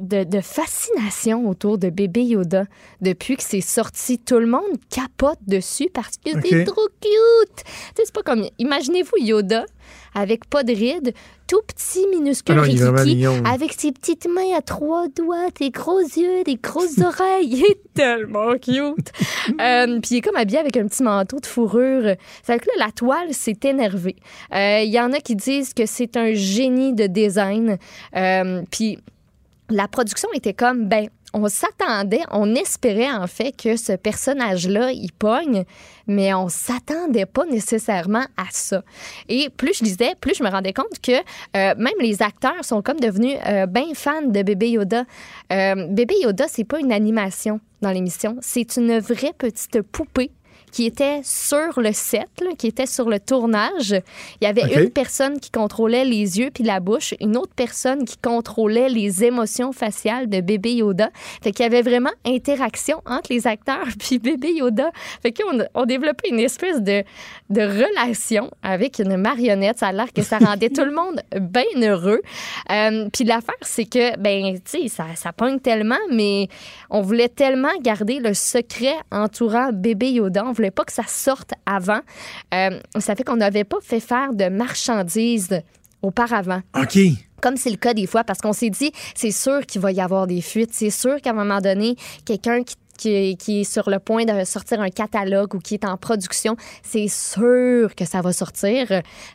de, de fascination autour de bébé Yoda depuis que c'est sorti. Tout le monde capote dessus parce que c'est Ok. trop cute. C'est pas comme. Imaginez-vous Yoda avec pas de rides, tout petit, minuscule, avec ses petites mains à trois doigts, des gros yeux, des grosses oreilles. Il est tellement cute. Euh, Puis il est comme habillé avec un petit manteau de fourrure. C'est que là, la toile s'est énervée. Euh, Il y en a qui disent que c'est un génie de design. Euh, Puis la production était comme, ben, on s'attendait, on espérait en fait que ce personnage-là, il pogne, mais on s'attendait pas nécessairement à ça. Et plus je lisais, plus je me rendais compte que euh, même les acteurs sont comme devenus euh, bien fans de Bébé Yoda. Euh, Bébé Yoda, c'est pas une animation dans l'émission, c'est une vraie petite poupée qui était sur le set, là, qui était sur le tournage. Il y avait une personne qui contrôlait les yeux puis la bouche, une autre personne qui contrôlait les émotions faciales de bébé Yoda. Fait qu'il y avait vraiment interaction entre les acteurs puis bébé Yoda. Fait qu'on on développait une espèce de, de relation avec une marionnette. Ça a l'air que ça rendait tout le monde bien heureux. Euh, puis l'affaire, c'est que, ben, tu sais, ça, ça pogne tellement, mais on voulait tellement garder le secret entourant bébé Yoda. On voulait pas que ça sorte avant. Euh, ça fait qu'on n'avait pas fait faire de marchandises auparavant OK. comme c'est le cas des fois, parce qu'on s'est dit, c'est sûr qu'il va y avoir des fuites. C'est sûr qu'à un moment donné, quelqu'un qui, qui, qui est sur le point de sortir un catalogue ou qui est en production, c'est sûr que ça va sortir.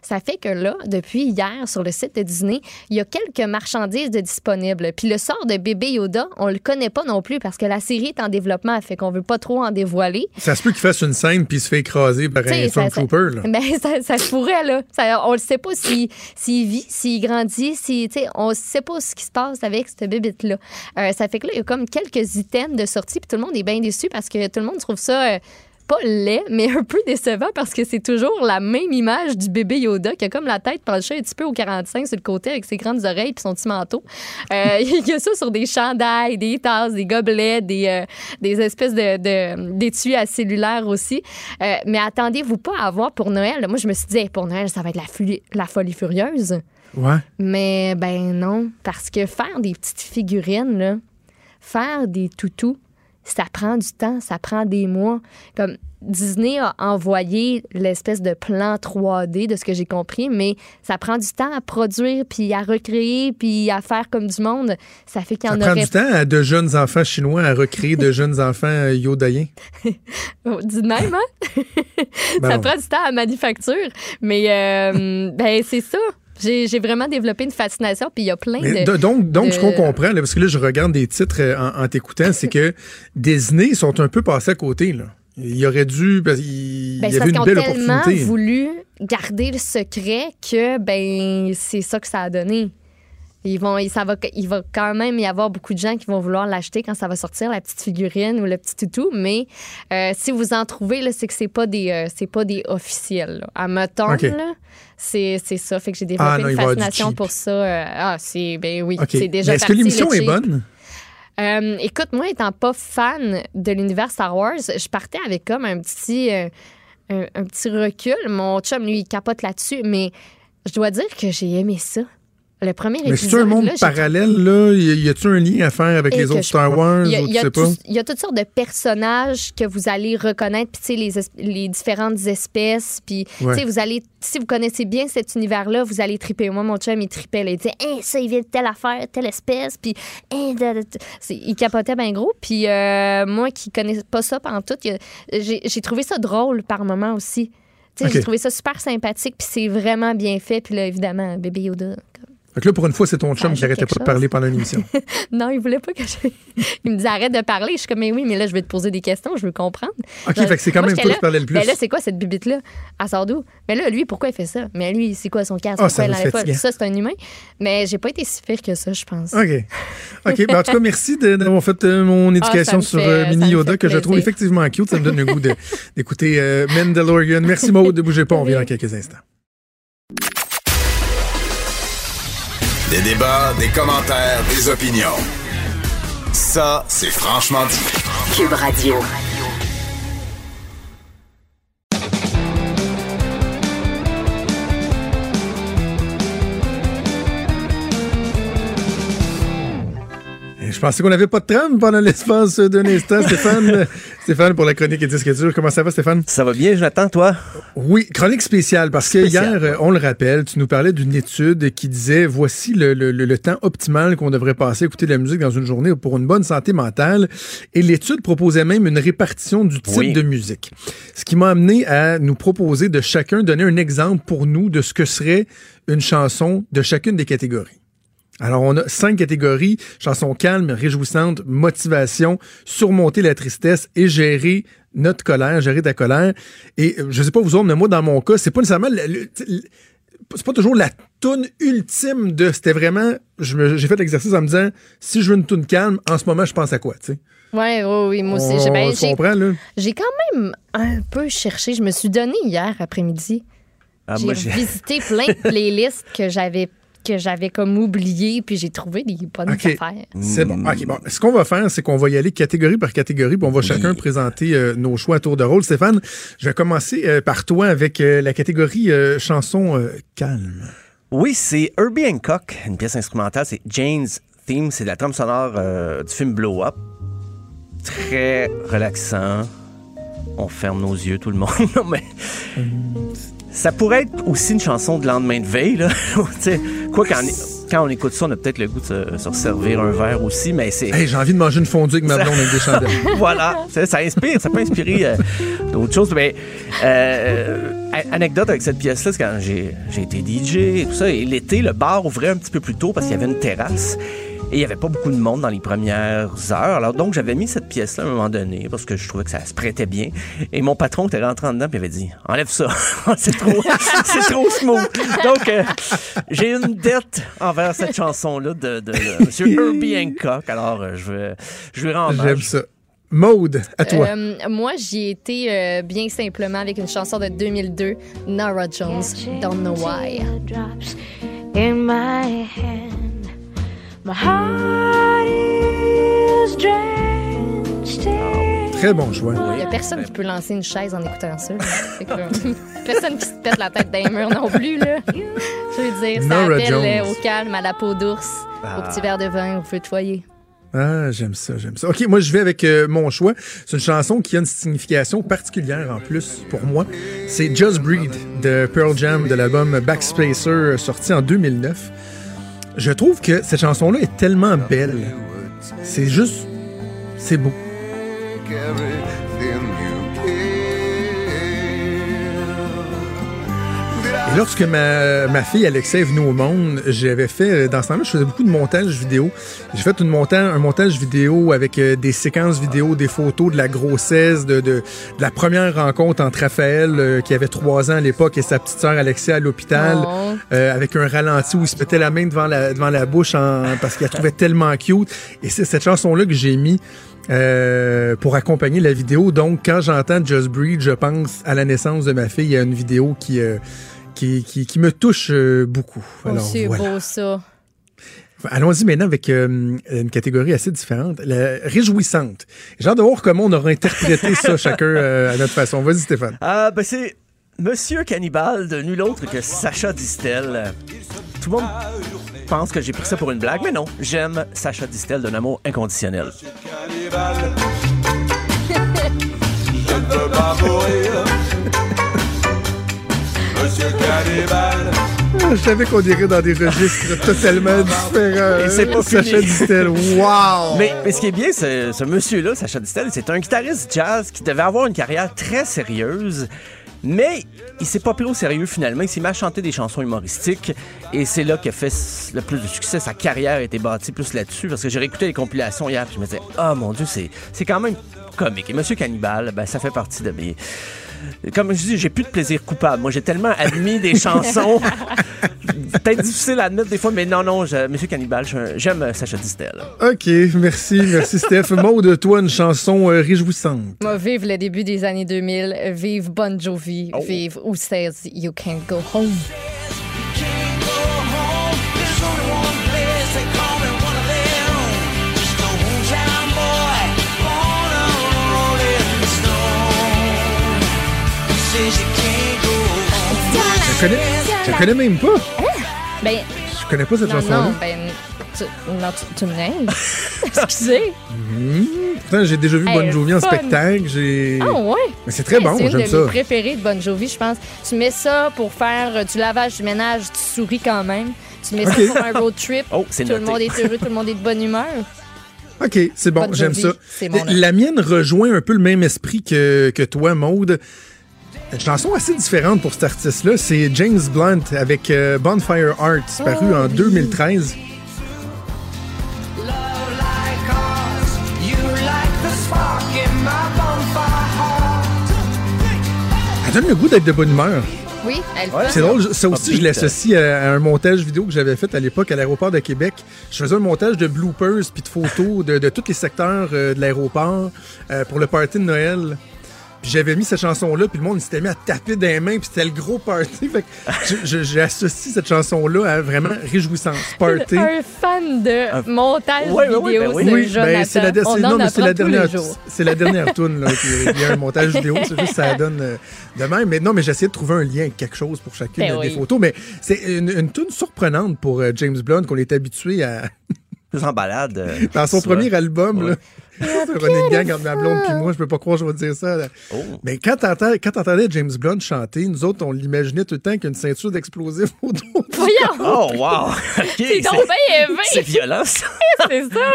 Ça fait que là, depuis hier, sur le site de Disney, il y a quelques marchandises de disponibles. Puis le sort de bébé Yoda, on le connaît pas non plus parce que la série est en développement, fait qu'on veut pas trop en dévoiler. Ça se peut qu'il fasse une scène puis il se fait écraser par un T'sais, ça- Stormtrooper. Ben, ça, ça se pourrait, là. Ça, on ne sait pas s'il s'il vit, s'il grandit, si, on sait pas ce qui se passe avec cette bébite-là. Euh, ça fait que là, il y a comme quelques items de sortie, puis tout le monde est bien déçu parce que tout le monde trouve ça. euh, pas laid, mais un peu décevant parce que c'est toujours la même image du bébé Yoda qui a comme la tête penchée un petit peu au 45 sur le côté avec ses grandes oreilles puis son petit manteau. Euh, il y a ça sur des chandails, des tasses, des gobelets, des, euh, des espèces de, d'étuis à cellulaire aussi. Euh, mais attendez-vous pas à avoir pour Noël. Moi, je me suis dit, Hey, pour Noël, ça va être la, folie- la folie furieuse. Ouais. Mais ben non, parce que faire des petites figurines, là, faire des toutous, ça prend du temps, ça prend des mois. Comme Disney a envoyé l'espèce de plan 3D de ce que j'ai compris, mais ça prend du temps à produire, puis à recréer, puis à faire comme du monde. Ça fait qu'il y Ça en prend aurait du temps à de jeunes enfants chinois à recréer de jeunes enfants euh, yodaïens. Oh, Dis même, hein? Ben ça non. prend du temps à manufacture. Mais euh, ben c'est ça. J'ai vraiment développé une fascination, puis il y a plein de... de- donc, donc de- ce qu'on comprend, là, parce que là, je regarde des titres euh, en, en t'écoutant, c'est que Disney sont un peu passés à côté. Là. Il aurait dû. Ben, il y avait une belle tellement voulu garder le secret que ben c'est ça que ça a donné. Ils vont, ça va, il va quand même y avoir beaucoup de gens qui vont vouloir l'acheter quand ça va sortir, la petite figurine ou le petit toutou. Mais euh, si vous en trouvez, c'est que c'est pas des, euh, c'est pas des officiels. Là. À Meton, OK. là, c'est, ça. Fait que j'ai développé Ah, non, il une fascination pour ça. Euh, ah, c'est, ben oui, c'est déjà est-ce que l'émission est bonne? Écoute, moi, étant pas fan de l'univers Star Wars, je partais avec comme un petit, un, un petit recul. Mon chum, lui, il capote là-dessus, mais je dois dire que j'ai aimé ça. Le premier Mais épisode. c'est un monde là, parallèle, là? Y a-tu un lien à faire avec Et les autres Star Wars Il y, a, toutes sortes de personnages que vous allez reconnaître, puis tu sais, les, es- les différentes espèces, puis tu Ouais. sais, vous allez, si vous connaissez bien cet univers-là, vous allez triper. Moi, mon chum, il tripait, là. il disait, hey, ça, il vient de telle affaire, telle espèce, puis hey, c'est- il capotait bien gros, puis euh, moi qui connais pas ça pendant tout, j'ai trouvé ça drôle par moment aussi. Tu sais, Ok. J'ai trouvé ça super sympathique, puis c'est vraiment bien fait, puis là, évidemment, bébé Yoda. Que là, pour une fois, c'est ton chum Ah, qui arrêtait pas de parler pendant l'émission. Non, il voulait pas que je. Il me disait arrête de parler. Je suis comme, mais oui, mais là, je vais te poser des questions, je veux comprendre. OK, Genre, fait que c'est quand moi, même toi qui parlais le plus. Mais là, c'est quoi cette bibite-là? Elle sort d'où? Mais là, lui, pourquoi il fait ça? Mais lui, c'est quoi son casque? Ah, ça. Ça, c'est un humain. Mais j'ai pas été si pire que ça, je pense. OK. OK. Ben, en tout cas, merci d'avoir fait euh, mon éducation me sur euh, Mini Yoda, que je trouve effectivement cute. Ça me donne le goût d'écouter euh, Mandalorian. Merci, Maud. Ne bougez pas. On revient dans quelques instants. Des débats, des commentaires, des opinions. Ça, c'est franchement dit. Cube Radio. Je pensais qu'on n'avait pas de trame pendant l'espace d'un instant. Stéphane, Stéphane, pour la chronique et disque dur. Comment ça va, Stéphane? Ça va bien, Jonathan, toi? Oui, chronique spéciale, parce que hier, on le rappelle, tu nous parlais d'une étude qui disait voici le, le- le- le temps optimal qu'on devrait passer à écouter de la musique dans une journée pour une bonne santé mentale. Et l'étude proposait même une répartition du type Oui. de musique. Ce qui m'a amené à nous proposer de chacun donner un exemple pour nous de ce que serait une chanson de chacune des catégories. Alors, on a cinq catégories. Chanson calme, réjouissante, motivation, surmonter la tristesse et gérer notre colère, gérer ta colère. Et euh, je sais pas vous autres, mais moi, dans mon cas, c'est pas nécessairement... c'est pas toujours la toune ultime de... C'était vraiment... J'ai fait l'exercice en me disant, si je veux une toune calme, en ce moment, je pense à quoi, tu sais? Ouais, oui, oui, moi aussi. J'ai- ben, j'ai- comprend, là? J'ai quand même un peu cherché. Je me suis donné hier après-midi. Ah, j'ai- visité plein de playlists que j'avais que j'avais comme oublié puis j'ai trouvé des bonnes OK. affaires. C'est bon. OK, bon. Ce qu'on va faire, c'est qu'on va y aller catégorie par catégorie, puis on va chacun présenter euh, nos choix à tour de rôle. Stéphane, je vais commencer euh, par toi avec euh, la catégorie euh, chanson euh, calme. Oui, c'est Herbie Hancock, une pièce instrumentale. C'est Jane's Theme. C'est la trame sonore euh, du film Blow Up. Très relaxant. On ferme nos yeux, tout le monde. Non, mais. Ça pourrait être aussi une chanson de lendemain de veille, là. Quoi, quand on, quand on écoute ça, on a peut-être le goût de se, se resservir un verre aussi, mais c'est. Hey, j'ai envie de manger une fondue avec ma blonde avec des chandelles. voilà, ça, ça inspire, ça peut inspirer euh, d'autres choses. Mais euh, anecdote avec cette pièce-là, c'est quand j'ai été DJ et tout ça, et l'été, le bar ouvrait un petit peu plus tôt parce qu'il y avait une terrasse. Et il n'y avait pas beaucoup de monde dans les premières heures. Alors donc, j'avais mis cette pièce-là à un moment donné parce que je trouvais que ça se prêtait bien. Et mon patron était rentré en dedans et avait dit « Enlève ça, c'est trop, c'est trop smooth. » Donc, euh, j'ai une dette envers cette chanson-là de, de, de Monsieur Herbie Hancock. Alors, euh, je vais, je lui rends J'aime ça. Maude, à toi. Euh, moi, j'y ai été euh, bien simplement avec une chanson de 2002, Nora Jones, Don't Know Why. Très bon choix. Il n'y a personne qui peut lancer une chaise en écoutant ça. comme- personne qui se pète la tête d'un mur non plus. Là. Je veux dire, ça Nora appelle Jones. euh, au calme, à la peau d'ours, au petit verre de vin, au feu de foyer. Ah, j'aime ça, j'aime ça. OK, moi, je vais avec euh, mon choix. C'est une chanson qui a une signification particulière en plus pour moi. C'est Just Breed de Pearl Jam de l'album Backspacer euh, sorti en 2009. Je trouve que cette chanson-là est tellement belle. C'est juste... C'est beau. Et lorsque ma, ma fille Alexia est venue au monde, j'avais fait, euh, dans ce temps-là, je faisais beaucoup de montage vidéo. J'ai fait une un montage vidéo avec euh, des séquences vidéo, des photos de la grossesse, de, de, de la première rencontre entre Raphaël, euh, qui avait trois ans à l'époque, et sa petite sœur Alexia à l'hôpital, Oh. euh, avec un ralenti où il se mettait la main devant la, devant la bouche en, parce qu'il la trouvait tellement cute. Et c'est cette chanson-là que j'ai mis euh, pour accompagner la vidéo. Donc, quand j'entends Just Breathe, je pense à la naissance de ma fille. Il y a une vidéo qui, euh, qui, qui, qui me touche euh, beaucoup. Oh, Alors, c'est voilà. beau, ça. Allons-y maintenant avec euh, une catégorie assez différente, la réjouissante. J'ai hâte de voir comment on aura interprété ça chacun euh, à notre façon. Vas-y, Stéphane. Ah, ben c'est Monsieur Cannibal de nul autre que Sacha Distel. Tout le monde pense que j'ai pris ça pour une blague, mais non. J'aime Sacha Distel d'un amour inconditionnel. Je ne peux pas mourir. Monsieur Cannibal. Je savais qu'on irait dans des registres totalement différents. Et c'est pas Sacha fini. Distel. Wow! Mais, mais ce qui est bien, c'est ce monsieur-là, Sacha Distel, c'est un guitariste jazz qui devait avoir une carrière très sérieuse. Mais il s'est pas pris au sérieux finalement. Il s'est mis à chanter des chansons humoristiques. Et c'est là qu'il a fait le plus de succès. Sa carrière a été bâtie plus là-dessus. Parce que j'ai réécouté les compilations hier. Puis je me disais, oh mon Dieu, c'est c'est quand même comique. Et Monsieur Cannibal, ben, ça fait partie de mes. Comme je dis, j'ai plus de plaisir coupable. Moi, j'ai tellement admis des chansons. Peut-être difficile à admettre des fois, mais non, non, je- Monsieur Cannibal, j'aime euh, Sacha Distel. OK, merci, merci Steph. Maud, toi, une chanson euh, réjouissante. Moi, vive le début des années 2000, vive Bon Jovi, Oh. vive Who Says You Can't Go Home. Je connais, je connais même pas. Ben, Je connais pas cette non, chanson-là. non, ben, tu, non, tu, tu me niaises. Excusez. Pourtant, j'ai déjà vu Hey, Bon Jovi en spectacle. J'ai... Ah ouais? Mais c'est très bon, C'est une j'aime de ça. mes préférées de Bon Jovi, je pense. Tu mets ça pour faire du lavage, du ménage, tu souris quand même. Tu mets ça pour un road trip. Oh, c'est tout le monde est heureux, tout le monde est de bonne humeur. OK, c'est bon, Bon j'aime Jovi, ça. c'est mon La mienne rejoint un peu le même esprit que, que toi, Maude. Une chanson assez différente pour cet artiste-là, c'est James Blunt avec euh, Bonfire Art, paru Oh, en oui. 2013. Elle donne le goût d'être de bonne humeur. Oui, elle Ouais, fait. c'est drôle, ça aussi, je Upbeat. l'associe à, à un montage vidéo que j'avais fait à l'époque à l'aéroport de Québec. Je faisais un montage de bloopers puis de photos de, de tous les secteurs euh, de l'aéroport euh, pour le party de Noël. Puis j'avais mis cette chanson-là, puis le monde s'était mis à taper des mains, puis c'était le gros party. Fait que associé cette chanson-là à vraiment réjouissance, party. Un fan de montage Ouais, vidéo, ouais, ben oui. c'est Oui, ben, c'est la, de- non, mais c'est la dernière, c'est la dernière tune là. Il y a un montage vidéo, c'est juste ça donne euh, de même. Mais non, mais j'essayais de trouver un lien avec quelque chose pour chacune Ben des oui. photos. Mais c'est une, une tune surprenante pour euh, James Blunt qu'on est habitué à Plus en balade. euh, dans son souvent. premier album. Ouais. Là. Running gang entre ma blonde puis moi, je peux pas croire que je vais dire ça. là. Oh. Mais quand t'entendais James Blunt chanter, nous autres, on l'imaginait tout le temps qu'une ceinture d'explosifs autour. Voyons! Oh, wow! OK, C'est donc bien c'est violent, ça. C'est ça!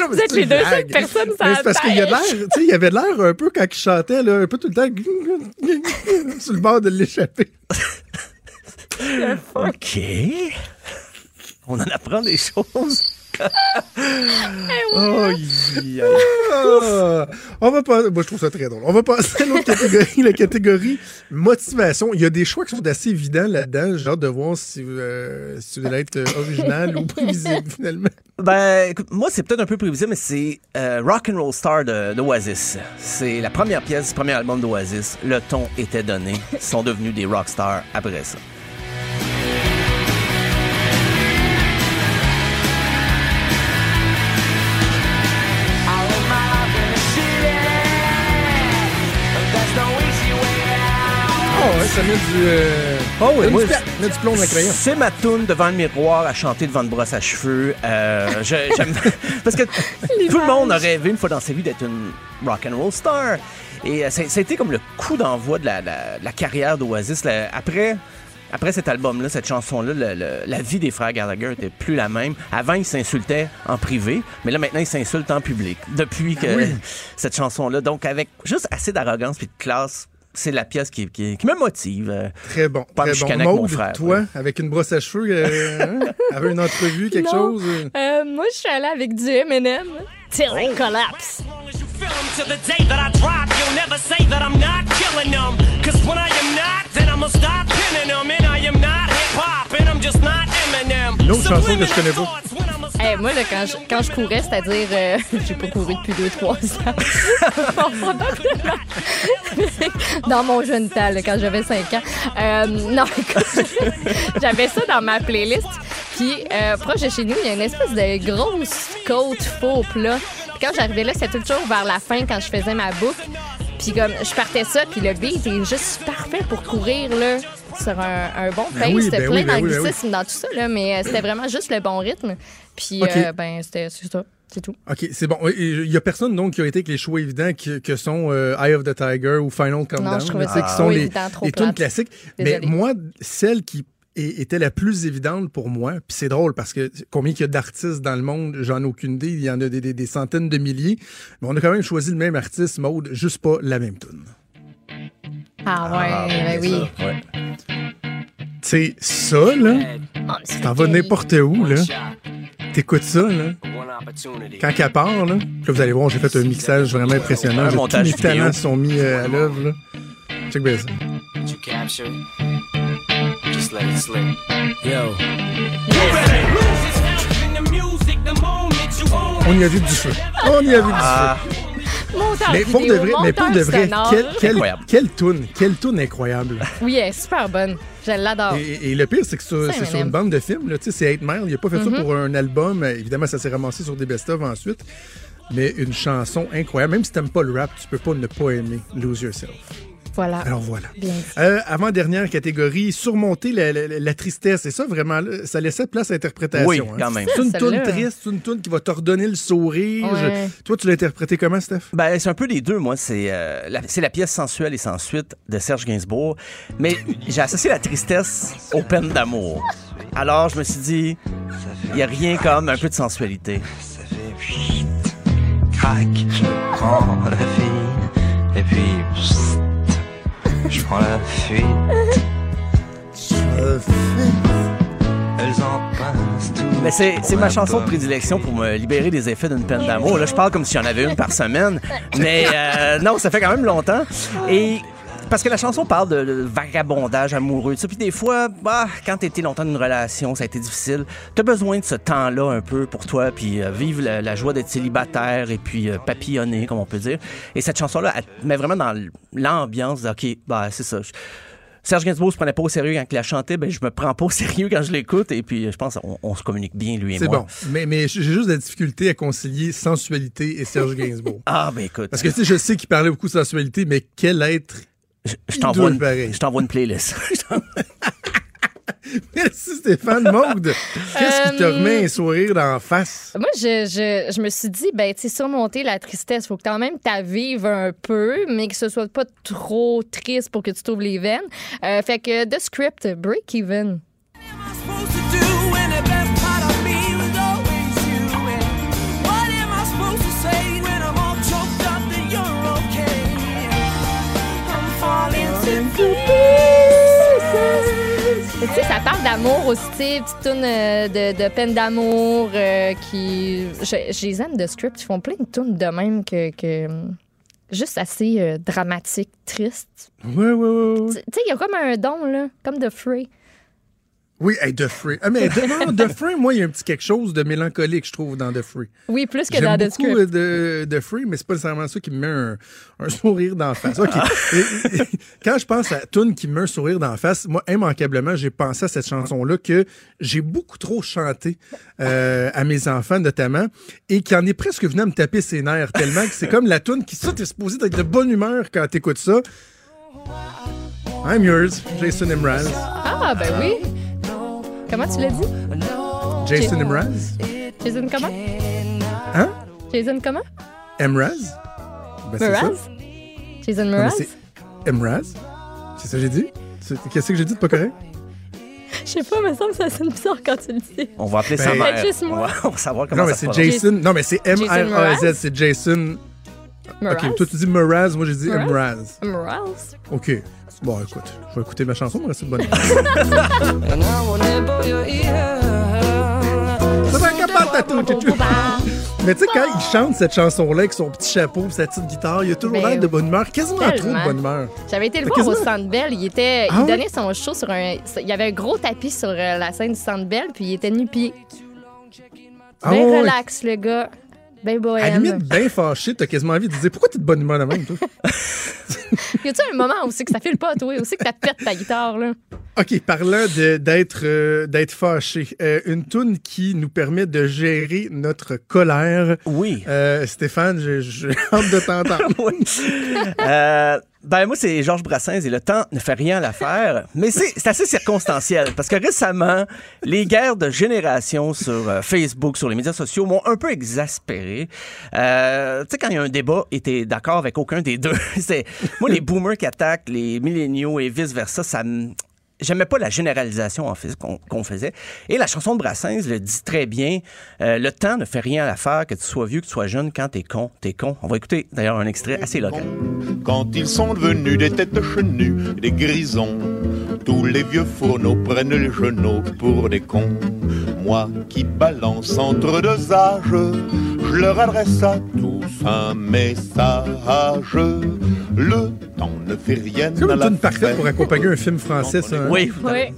Non, Vous c'est êtes les deux seules personnes la c'est parce qu'il y a de l'air, tu sais, il y avait de l'air un peu quand il chantait, là, un peu tout le temps sur le bord de l'échapper. OK. On en apprend des choses. oh, yeah. Ah, on va pas, moi je trouve ça très drôle. On va passer à l'autre catégorie, la catégorie motivation. Il y a des choix qui sont assez évidents là-dedans. J'ai hâte de voir si, euh, si vous allez être euh, original ou prévisible finalement. Ben, écoute, moi, c'est peut-être un peu prévisible, mais c'est euh, Rock and Roll Star de- d'Oasis. C'est la première pièce du premier album d'Oasis. Le ton était donné. Ils sont devenus des rockstars après ça. Ça met du, euh, Oh oui, moi, du, pla- met du plomb dans le crayon. C'est ma toune devant le miroir à chanter devant une brosse à cheveux. Euh, j'aime- parce que tout le monde a rêvé une fois dans sa vie d'être une rock and roll star. Et euh, ça, ça a été comme le coup d'envoi de la, la- la carrière d'Oasis. Après, après cet album-là, cette chanson-là, la vie des frères Gallagher était plus la même. Avant, ils s'insultaient en privé, mais là, maintenant, ils s'insultent en public. Depuis que Oui. cette chanson-là, donc avec juste assez d'arrogance puis de classe c'est la pièce qui, qui, qui me motive. euh, Très bon. Pas très bon. avec mon frère, toi, ouais. avec une brosse à cheveux, euh, hein, avec une entrevue, quelque Non. chose. euh? Euh, moi, je suis allée avec du M&M. Till it collapse. To the day that I drop, you'll never say that I'm not killing them. Cause when I am not, then I'ma stop pinning them. And I am not hip hop, and I'm just not Eminem. Une autre chanson que je connais pas. Moi, là, quand, je, quand je courais, c'est-à-dire, euh, j'ai pas couru depuis 2-3 ans. Dans mon jeune temps, quand j'avais 5 ans. Euh, non, j'avais ça dans ma playlist. Puis, euh, proche de chez nous, il y a une espèce de grosse côte faux plat. Puis quand j'arrivais là, c'était toujours vers la fin, quand je faisais ma boucle. Puis comme, je partais ça, puis le beat est juste parfait pour courir, là, sur un, un bon Ben pace. oui, c'était ben plein oui, ben oui, ben oui. dans tout ça, là, mais euh, c'était vraiment juste le bon rythme. Puis, euh, ben, c'était ça. C'est tout. OK, c'est bon. Il y a personne donc qui a été avec les choix évidents que sont euh, Eye of the Tiger ou Final Countdown. je trouvais là, ça qui sont les, les tunes classiques. Désolée. Mais moi, celle qui était la plus évidente pour moi, puis c'est drôle parce que combien il y a d'artistes dans le monde, j'en ai aucune idée, il y en a des, des- des centaines de milliers, mais on a quand même choisi le même artiste, Maude, juste pas la même tune. Ah ouais, ben oui. Tu sais, ça, là, Ah, c'est t'en vas n'importe où, là. T'écoutes ça, là. Quand elle part, là, là, vous allez voir, j'ai fait un mixage vraiment impressionnant. Tous mes talents sont mis euh, à l'œuvre, là. Check bien ça. You capture it, just let it slip. Yo. On y a vu du feu. On y a vu du Ah. feu. Montage Mais pour de vrai, mais pour de vrai, quelle, quelle, Incroyable. quelle toune, quelle toune incroyable. Oui, elle est super bonne. Je l'adore. Et, et le pire, c'est que c'est sur une bande de films. Tu C'est 8 Mile. Il n'a pas fait Mhm. ça pour un album. Évidemment, ça s'est ramassé sur des best-of ensuite. Mais une chanson incroyable. Même si t'aimes pas le rap, tu peux pas ne pas aimer Lose Yourself. Voilà. Alors voilà. Euh, avant-dernière catégorie, surmonter la, la- la tristesse. Et ça, vraiment, ça laissait place à l'interprétation. Oui, hein. quand même. C'est une toune Celle-là. triste, c'est une toune qui va te redonner le sourire. Ouais. Je- Toi, tu l'as interprété comment, Steph? Ben, c'est un peu les deux, moi. C'est euh, la, c'est la pièce sensuelle et sans suite de Serge Gainsbourg. Mais j'ai associé la tristesse aux peines d'amour. Alors, je me suis dit, il n'y a rien comme un peu de sensualité. Ça fait crac, je prends la fille, et puis psst, je prends la fuite. Elles en passent tout. Mais c'est, c'est ma chanson de prédilection pour me libérer des effets d'une peine d'amour. Là, je parle comme si j'en avais une par semaine. Mais euh, non, ça fait quand même longtemps. Et parce que la chanson parle de, de vagabondage amoureux. Puis des fois, bah, quand t'as été longtemps dans une relation, ça a été difficile. T'as besoin de ce temps-là un peu pour toi, puis euh, vivre la, la joie d'être célibataire et puis euh, papillonner, comme on peut dire. Et cette chanson-là, elle te met vraiment dans l'ambiance de, OK, bah, c'est ça. Serge Gainsbourg se prenait pas au sérieux quand il la chantait, ben je me prends pas au sérieux quand je l'écoute et puis je pense qu'on on se communique bien lui et C'est moi. bon. Mais, mais j'ai juste de la difficulté à concilier sensualité et Serge Gainsbourg. Ah ben écoute, Parce que tu sais, je sais qu'il parlait beaucoup de sensualité, mais quel être. Je, t'envoie une, pareils. je t'envoie une playlist. Merci Stéphane Maude. Qu'est-ce qui te Euh, remet un sourire d'en face? Moi, je, je, je me suis dit, ben, tu sais, surmonter la tristesse, faut que quand même tu vive un peu, mais que ce soit pas trop triste pour que tu t'ouvres les veines. Euh, fait que The Script, Break Even. D'amour aussi, petite toune euh, de, de peine d'amour euh, qui. Je, je les aime de script, ils font plein de tunes de même que. que juste assez euh, dramatique, triste. Ouais, ouais. ouais. Tu sais, il y a comme un don, là, comme de Free. Oui, hey, The Free. Ah, mais non, The Free, moi, il y a un petit quelque chose de mélancolique, je trouve, dans The Free. Oui, plus que dans The beaucoup Script. euh, de, de Free, mais c'est pas nécessairement ça qui me met un, un sourire d'en face. OK. Et- et- Quand je pense à Tune qui me met un sourire d'en face, moi, immanquablement, j'ai pensé à cette chanson-là que j'ai beaucoup trop chanté euh, à mes enfants, notamment, et qui en est presque venu à me taper ses nerfs tellement que c'est comme la tune qui, ça, t'es supposé être de bonne humeur quand t'écoutes ça. I'm yours, Jason Mraz. Ah, ben oui. Comment tu l'as dit? Jason Mraz? Jason comment? Hein? Jason comment? Mraz? Ben. Mraz? Jason Mraz? c'est Mraz? C'est ça que j'ai dit? Qu'est-ce que j'ai dit de pas correct? Je sais pas, mais ça me semble que ça sonne bizarre quand tu le dis. On va appeler Ben- sa mère. Juste moi. On va, on va savoir comment Non, mais ça se c'est. Jason. Non, mais c'est M-R-A-Z? C'est Jason. Ok, toi tu dis Mraz, moi j'ai dit Mraz? Mraz? Ok. Bon, écoute, je vais écouter ma chanson, mais reste bonne. Mais tu sais, quand il chante cette chanson-là avec son petit chapeau et sa petite guitare, il a toujours Ben l'air de bonne humeur, quasiment trop de bonne humeur. J'avais été le voir au quasiment- Centre Bell. Il, était, Ah il ouais? donnait son show sur un. Il y avait un gros tapis sur euh, la scène du Centre Bell, puis il était nu-pied. Ah Bien ouais. relax, le gars. Bien À la bohème. limite, bien fâché, t'as quasiment envie de dire pourquoi t'es de bonne humeur de même, toi? Y a-tu un moment aussi que ça file pas, toi, aussi que t'as pète ta guitare, là? OK, parlant d'être euh, d'être fâché, euh, une toune qui nous permet de gérer notre colère. Oui. Euh, Stéphane, j'ai hâte de t'entendre. Euh, ben moi, c'est Georges Brassens et le temps ne fait rien à l'affaire. Mais c'est c'est assez circonstanciel parce que récemment, les guerres de génération sur euh, Facebook, sur les médias sociaux m'ont un peu exaspéré. Euh, tu sais, quand il y a un débat et t'es d'accord avec aucun des deux, c'est moi, les boomers qui attaquent les milléniaux et vice-versa, ça. J'aimais pas la généralisation qu'on faisait. Et la chanson de Brassens le dit très bien. Euh, le temps ne fait rien à l'affaire, que tu sois vieux, que tu sois jeune. Quand t'es con, t'es con. On va écouter d'ailleurs un extrait assez local. Quand ils sont devenus des têtes chenues, des grisons, tous les vieux fourneaux prennent les genoux pour des cons. Moi qui balance entre deux âges, je leur adresse à tous un message. Le temps ne fait rien C'est une la tune parfaite pour accompagner un film français, ça. hein? Oui. Oui.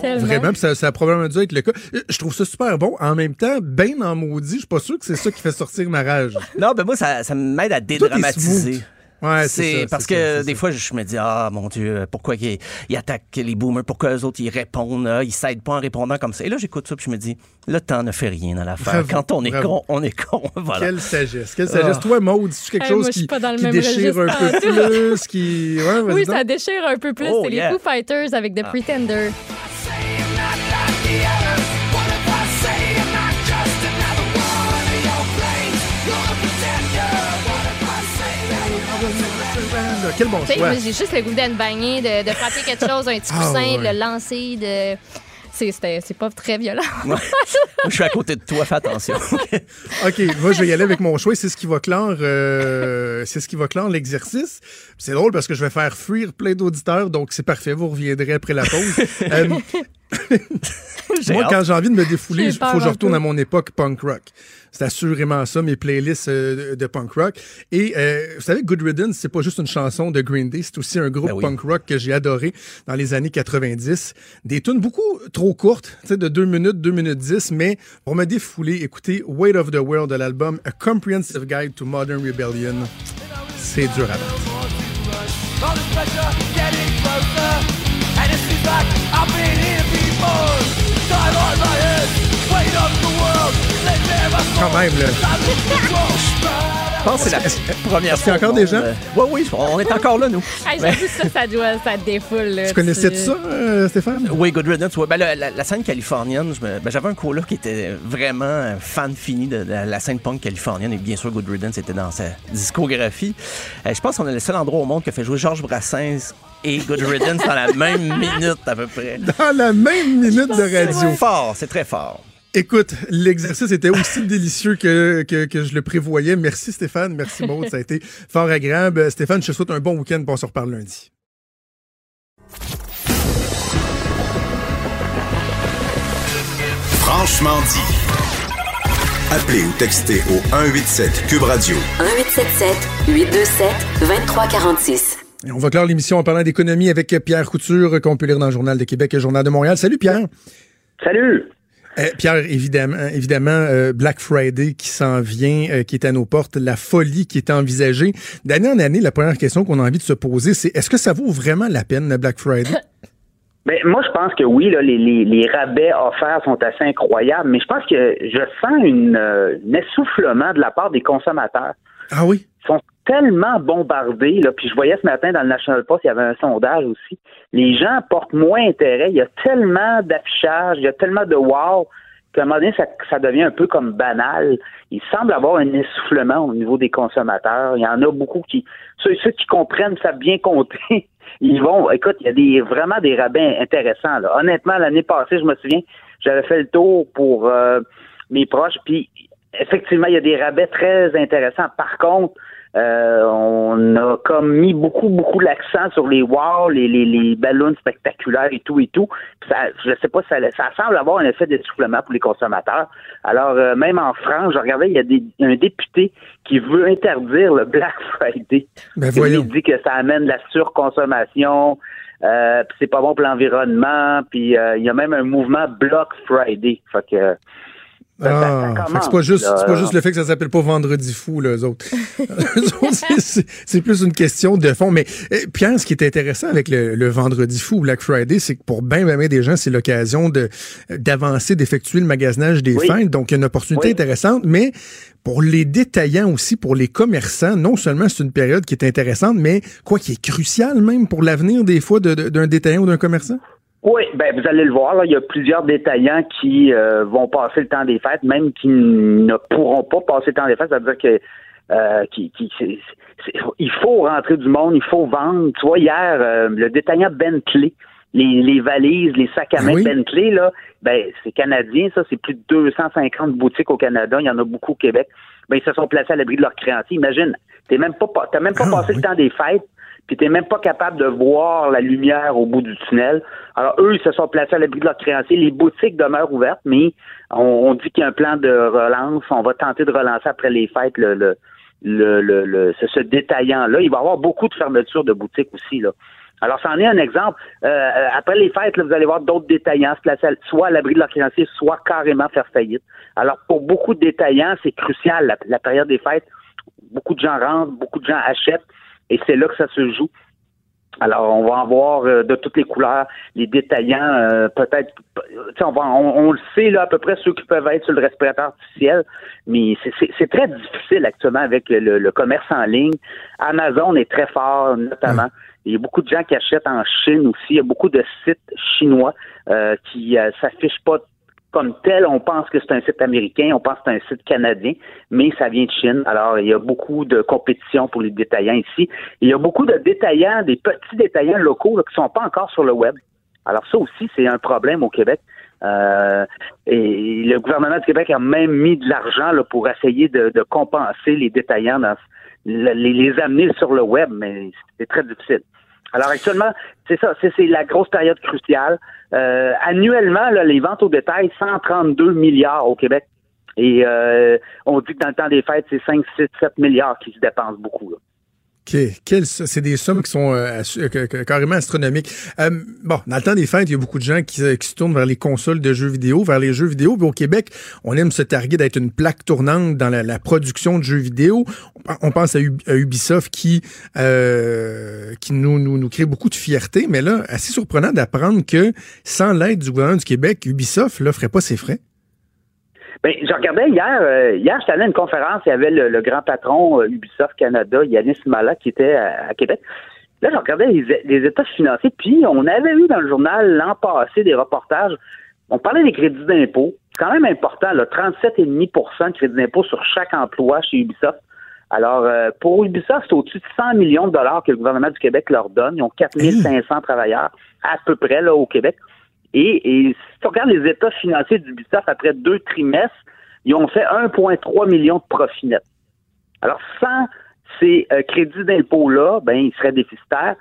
Tellement. Vraiment, puis ça, ça a probablement dû être le cas. Euh, Je trouve ça super bon. En même temps, ben en maudit, je suis pas sûr que c'est ça qui fait sortir ma rage. Non, ben moi, ça, ça m'aide à dédramatiser. Ouais, c'est parce que ça, des ça. fois, je me dis, ah, mon Dieu, pourquoi ils, ils attaquent les boomers? Pourquoi eux autres, ils répondent? ah, Ils s'aident pas en répondant comme ça? Et là, j'écoute ça, puis je me dis, le temps ne fait rien à l'affaire. Quand on est bravo. con, on est con. voilà. Quelle sagesse, quelle sagesse. Ah. Toi, Maude, c'est quelque Hey, chose moi, qui, pas dans le qui même déchire un peu plus, qui... Ouais, Oui, ça déchire un peu plus. Oh, c'est yeah. les Foo Fighters avec The Pretender. Quel bon choix. j'ai juste le goût d'être bagné, de, de frapper quelque chose, un petit Ah, coussin, de le lancer, de. C'est pas très violent. Ouais. Moi, je suis à côté de toi, fais attention. OK, moi, je vais y aller avec mon choix. C'est ce qui va clore, euh, c'est ce qui va clore l'exercice. C'est drôle parce que je vais faire fuir plein d'auditeurs, donc c'est parfait. Vous reviendrez après la pause. Euh, moi, hâte. quand j'ai envie de me défouler, il faut que je retourne à mon époque punk rock. C'est assurément ça, mes playlists euh, de, de punk rock. Et euh, vous savez, Good Riddance, c'est pas juste une chanson de Green Day, c'est aussi un groupe Ben oui. punk rock que j'ai adoré dans les années 90. Des tunes beaucoup trop courtes, tu sais, de 2 minutes, 2 minutes 10, mais pour me défouler, écoutez Weight of the World de l'album A Comprehensive Guide to Modern Rebellion. C'est dur à battre. Quand même, là. Je pense que c'est la première Est-ce qu'il y a fois encore des gens? euh, Oui, oui, on est encore là, nous. Hey, Mais- J'avoue, ça, ça doit, ça défoule. là, Tu connaissais ça, euh, Stéphane? Oui, Good Riddance. ouais. Ben, la, la- la scène californienne, ben, j'avais un coloc qui était vraiment un fan fini de, la, la scène punk californienne. Et bien sûr, Good Riddance était dans sa discographie. Euh, je pense qu'on est le seul endroit au monde qui a fait jouer Georges Brassens et Good Riddance dans la même minute à peu près. Dans la même minute de C'est radio. fort, c'est très fort. Écoute, l'exercice était aussi délicieux que, que, que je le prévoyais. Merci Stéphane, merci Maud, ça a été fort agréable. Stéphane, je te souhaite un bon week-end, on se reparle lundi. Franchement dit. Appelez ou textez au 187 Cube Radio 1877 827 2346. Et on va clore l'émission en parlant d'économie avec Pierre Couture, qu'on peut lire dans le Journal de Québec et le Journal de Montréal. Salut Pierre. Salut! Euh, Pierre, évidemment, évidemment euh, Black Friday qui s'en vient, euh, qui est à nos portes, la folie qui est envisagée. D'année en année, la première question qu'on a envie de se poser, c'est est-ce que ça vaut vraiment la peine, le Black Friday? Ben, moi, je pense que oui, là, les, les, les rabais offerts sont assez incroyables, mais je pense que je sens une, euh, un essoufflement de la part des consommateurs. Ah oui? Ils sont tellement bombardés, là, puis je voyais ce matin dans le National Post, il y avait un sondage aussi. Les gens portent moins intérêt. Il y a tellement d'affichage, il y a tellement de wow qu'à un moment donné, ça, ça devient un peu comme banal. Il semble avoir un essoufflement au niveau des consommateurs. Il y en a beaucoup qui, ceux, ceux qui comprennent, savent bien compter. Ils vont, écoute, il y a des, vraiment des rabais intéressants. Là. Honnêtement, l'année passée, je me souviens, j'avais fait le tour pour euh, mes proches, puis effectivement, il y a des rabais très intéressants. Par contre, Euh, on a comme mis beaucoup, beaucoup l'accent sur les wow, les, les, les ballons spectaculaires et tout et tout. Ça, je sais pas, ça, ça semble avoir un effet d'essoufflement pour les consommateurs. Alors, euh, même en France, je regardais, il y a des, un député qui veut interdire le Black Friday. Ben, voyons. Il dit que ça amène la surconsommation, euh, puis c'est pas bon pour l'environnement, puis euh, il y a même un mouvement Block Friday. Fait que Ah, c'est pas juste, c'est pas juste le fait que ça s'appelle pas Vendredi fou, là, eux autres. C'est- plus une question de fond. Mais euh, Pierre, ce qui est intéressant avec le, le Vendredi fou ou Black Friday, c'est que pour bien, bien, des gens, c'est l'occasion de d'avancer, d'effectuer le magasinage des Oui. fêtes. Donc, il y a une opportunité Oui. intéressante. Mais pour les détaillants aussi, pour les commerçants, non seulement c'est une période qui est intéressante, mais quoi qui est cruciale même pour l'avenir des fois de- de- d'un détaillant ou d'un commerçant? Oui, ben vous allez le voir, là, il y a plusieurs détaillants qui euh, vont passer le temps des fêtes, même qui ne pourront pas passer le temps des fêtes, c'est-à-dire que euh, qui, qui- il faut rentrer du monde, il faut vendre. Tu vois, hier, euh, le détaillant Bentley, les, les valises, les sacs à main Oui. Bentley, là, ben c'est canadien, ça, c'est plus de 250 boutiques au Canada, il y en a beaucoup au Québec. Ben, ils se sont placés à l'abri de leurs créanciers. Imagine, t'es même pas t'as même pas Ah, passé oui. le temps des fêtes, puis t'es même pas capable de voir la lumière au bout du tunnel. Alors eux, ils se sont placés à l'abri de leurs créanciers. Les boutiques demeurent ouvertes, mais on, on dit qu'il y a un plan de relance. On va tenter de relancer après les fêtes le, le, le, le, le- ce, détaillant-là. Il va y avoir beaucoup de fermetures de boutiques aussi. Là. Alors, c'en est un exemple. Euh, après les fêtes, là, vous allez voir d'autres détaillants se placer soit à l'abri de leurs créanciers, soit carrément faire faillite. Alors, pour beaucoup de détaillants, c'est crucial, la période des fêtes. Beaucoup de gens rentrent, beaucoup de gens achètent, et c'est là que ça se joue. Alors, on va en voir euh, de toutes les couleurs, les détaillants, euh, peut-être, on, va- on, on le sait là à peu près ceux qui peuvent être sur le respirateur artificiel, mais c'est très difficile actuellement avec le, le commerce en ligne. Amazon est très fort, notamment. Il y a beaucoup de gens qui achètent en Chine aussi. Il y a beaucoup de sites chinois euh, qui euh, s'affichent pas comme tel, on pense que c'est un site américain, on pense que c'est un site canadien, mais ça vient de Chine. Alors, il y a beaucoup de compétition pour les détaillants ici. Il y a beaucoup de détaillants, des petits détaillants locaux là, qui sont pas encore sur le web. Alors, ça aussi, c'est un problème au Québec. Euh, et le gouvernement du Québec a même mis de l'argent pour essayer de, de compenser les détaillants, les, les amener sur le web, mais c'est très difficile. Alors actuellement, c'est ça, c'est la grosse période cruciale. Euh, annuellement, là, les ventes au détail, 132 milliards au Québec. Et euh, on dit que dans le temps des fêtes, c'est 5, 6, 7 milliards qui se dépensent beaucoup. Là. OK. Quelles- c'est des sommes qui sont euh, euh, carrément astronomiques. Euh, bon, dans le temps des fêtes, il y a beaucoup de gens qui, euh, qui se tournent vers les consoles de jeux vidéo, vers les jeux vidéo. Puis au Québec, on aime se targuer d'être une plaque tournante dans la, production de jeux vidéo. On, pense à, Ub- à Ubisoft qui euh, qui nous, nous nous crée beaucoup de fierté. Mais là, assez surprenant d'apprendre que sans l'aide du gouvernement du Québec, Ubisoft là ferait pas ses frais. Ben, je regardais hier, euh, hier, j'étais allé à une conférence, il y avait le, le grand patron euh, Ubisoft Canada, Yanis Mala, qui était à, à Québec. Là, je regardais les, les états financiers, puis on avait eu dans le journal l'an passé des reportages. On parlait des crédits d'impôt. C'est quand même important, là, 37,5% de crédit d'impôt sur chaque emploi chez Ubisoft. Alors, euh, pour Ubisoft, c'est au-dessus de 100 millions de dollars que le gouvernement du Québec leur donne. Ils ont 4500 travailleurs à peu près là au Québec. Et, et si tu regardes les états financiers d'Ubisoft après deux trimestres, ils ont fait 1,3 million de profit net. Alors, sans ces euh, crédits d'impôt-là, ben, ils seraient déficitaires.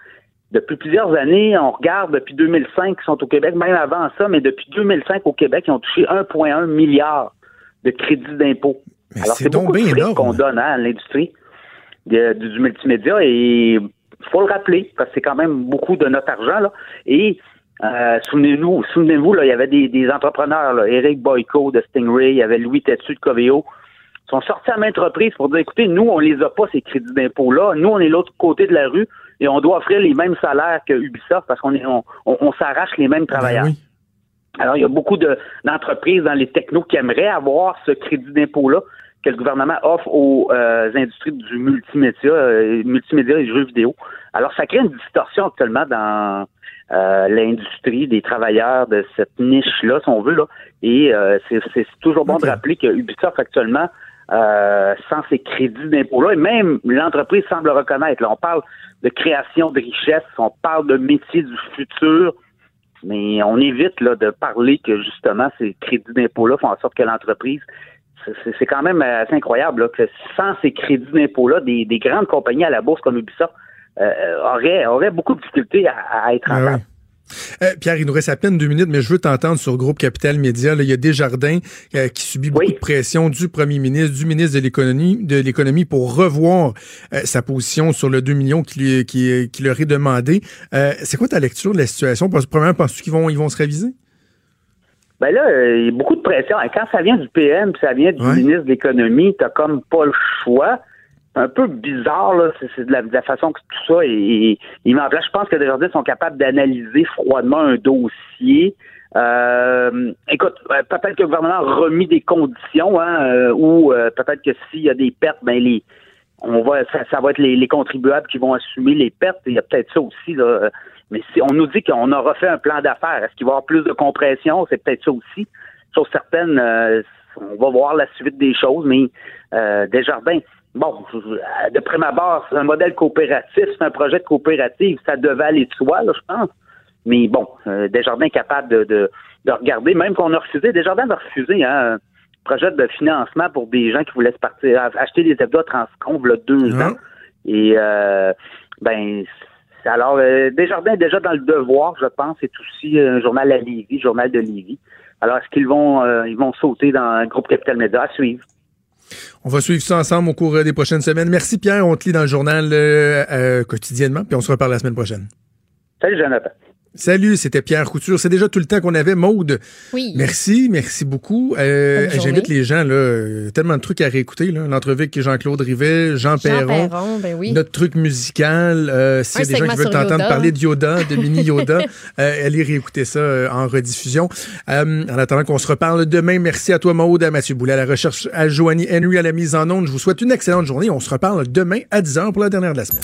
Depuis plusieurs années, on regarde depuis 2005 qui sont au Québec, même avant ça, mais depuis 2005 au Québec, ils ont touché 1,1 milliard de crédits d'impôt. Alors, c'est donc beaucoup de bien qu'on donne hein, à l'industrie du, du multimédia et il faut le rappeler parce que c'est quand même beaucoup de notre argent là. Et euh, souvenez-vous, souvenez-vous là, il y avait des, des entrepreneurs, là, Eric Boyko de Stingray, il y avait Louis Tetsu de Coveo, Ils sont sortis à maintes reprises pour dire écoutez, nous on les a pas ces crédits d'impôt là, nous on est l'autre côté de la rue et on doit offrir les mêmes salaires que Ubisoft parce qu'on est on, on- on s'arrache les mêmes travailleurs. Ben oui. Alors, il y a beaucoup de- d'entreprises dans les technos qui aimeraient avoir ce crédit d'impôt-là que le gouvernement offre aux euh, industries du multimédia, euh, multimédia et jeux vidéo. Alors, ça crée une distorsion actuellement dans euh, l'industrie des travailleurs de cette niche-là, si on veut. Là. Et euh, c'est toujours bon de rappeler que Ubisoft actuellement, euh, sans ces crédits d'impôt-là, et même l'entreprise semble reconnaître. Là, on parle de création de richesse, on parle de métiers du futur. Mais on évite là, de parler que justement ces crédits d'impôt-là font en sorte que l'entreprise c'est- c'est quand même assez incroyable là, que sans ces crédits d'impôt-là, des, des grandes compagnies à la bourse comme Ubisoft euh, auraient, auraient beaucoup de difficultés à, à être Ah rentables. ouais. Euh, Pierre, il nous reste à peine deux minutes, mais je veux t'entendre sur Groupe Capital Média. Là, il y a Desjardins euh, qui subit beaucoup de pression du premier ministre, du ministre de l'économie, de l'économie pour revoir euh, sa position sur le 2 millions qui, lui- qui, qui leur est demandé. C'est quoi ta lecture de la situation? Premièrement, penses-tu qu'ils vont, ils vont se réviser? Ben là, il y a beaucoup de pression. Et quand ça vient du PM, puis ça vient du ministre de l'économie, t'as comme pas le choix. Un peu bizarre, là. C'est, de, la, de la façon que tout ça est, est- mis. Je pense que Desjardins sont capables d'analyser froidement un dossier. Euh, écoute, euh, peut-être que le gouvernement a remis des conditions, hein, euh, ou euh, peut-être que s'il y a des pertes, ben les on va ça, ça va être les, les contribuables qui vont assumer les pertes. Il y a peut-être ça aussi, là. Mais si on nous dit qu'on aura fait un plan d'affaires, est-ce qu'il va y avoir plus de compression? C'est peut-être ça aussi. Chose certaine, euh, on va voir la suite des choses, mais euh, Desjardins, bon, de prime abord, c'est un modèle coopératif, c'est un projet de coopérative, ça devait aller de soi, là, je pense. Mais bon, euh, Desjardins est capable de, de, de regarder, même qu'on a refusé, Desjardins a refusé hein, un projet de financement pour des gens qui voulaient se partir, acheter des EBITDA Transcom, il y a deux ans. Et euh, ben alors euh, Desjardins est déjà dans le devoir, je pense, c'est aussi un journal à Lévis, journal de Lévis. Alors est-ce qu'ils vont euh, ils vont sauter dans un groupe Capital Média à suivre? On va suivre ça ensemble au cours euh, des prochaines semaines. Merci Pierre, on te lit dans le journal euh, euh, quotidiennement, puis on se reparle la semaine prochaine. Salut Jonathan. Salut, c'était Pierre Couture. C'est déjà tout le temps qu'on avait. Maude, Oui. merci, merci beaucoup. Euh, J'invite les gens, là, euh, tellement de trucs à réécouter. là. L'entrevue avec Jean-Claude Rivet, Jean, Jean Perron, Perron, ben oui. notre truc musical. Euh, S'il y a des gens qui veulent t'entendre parler de Yoda, de mini Yoda, euh, allez réécouter ça euh, en rediffusion. Euh, en attendant qu'on se reparle demain, merci à toi Maude, à Mathieu Boulet, à la recherche, à Joanie Henry, à la mise en onde. Je vous souhaite une excellente journée. On se reparle demain à 10h pour la dernière de la semaine.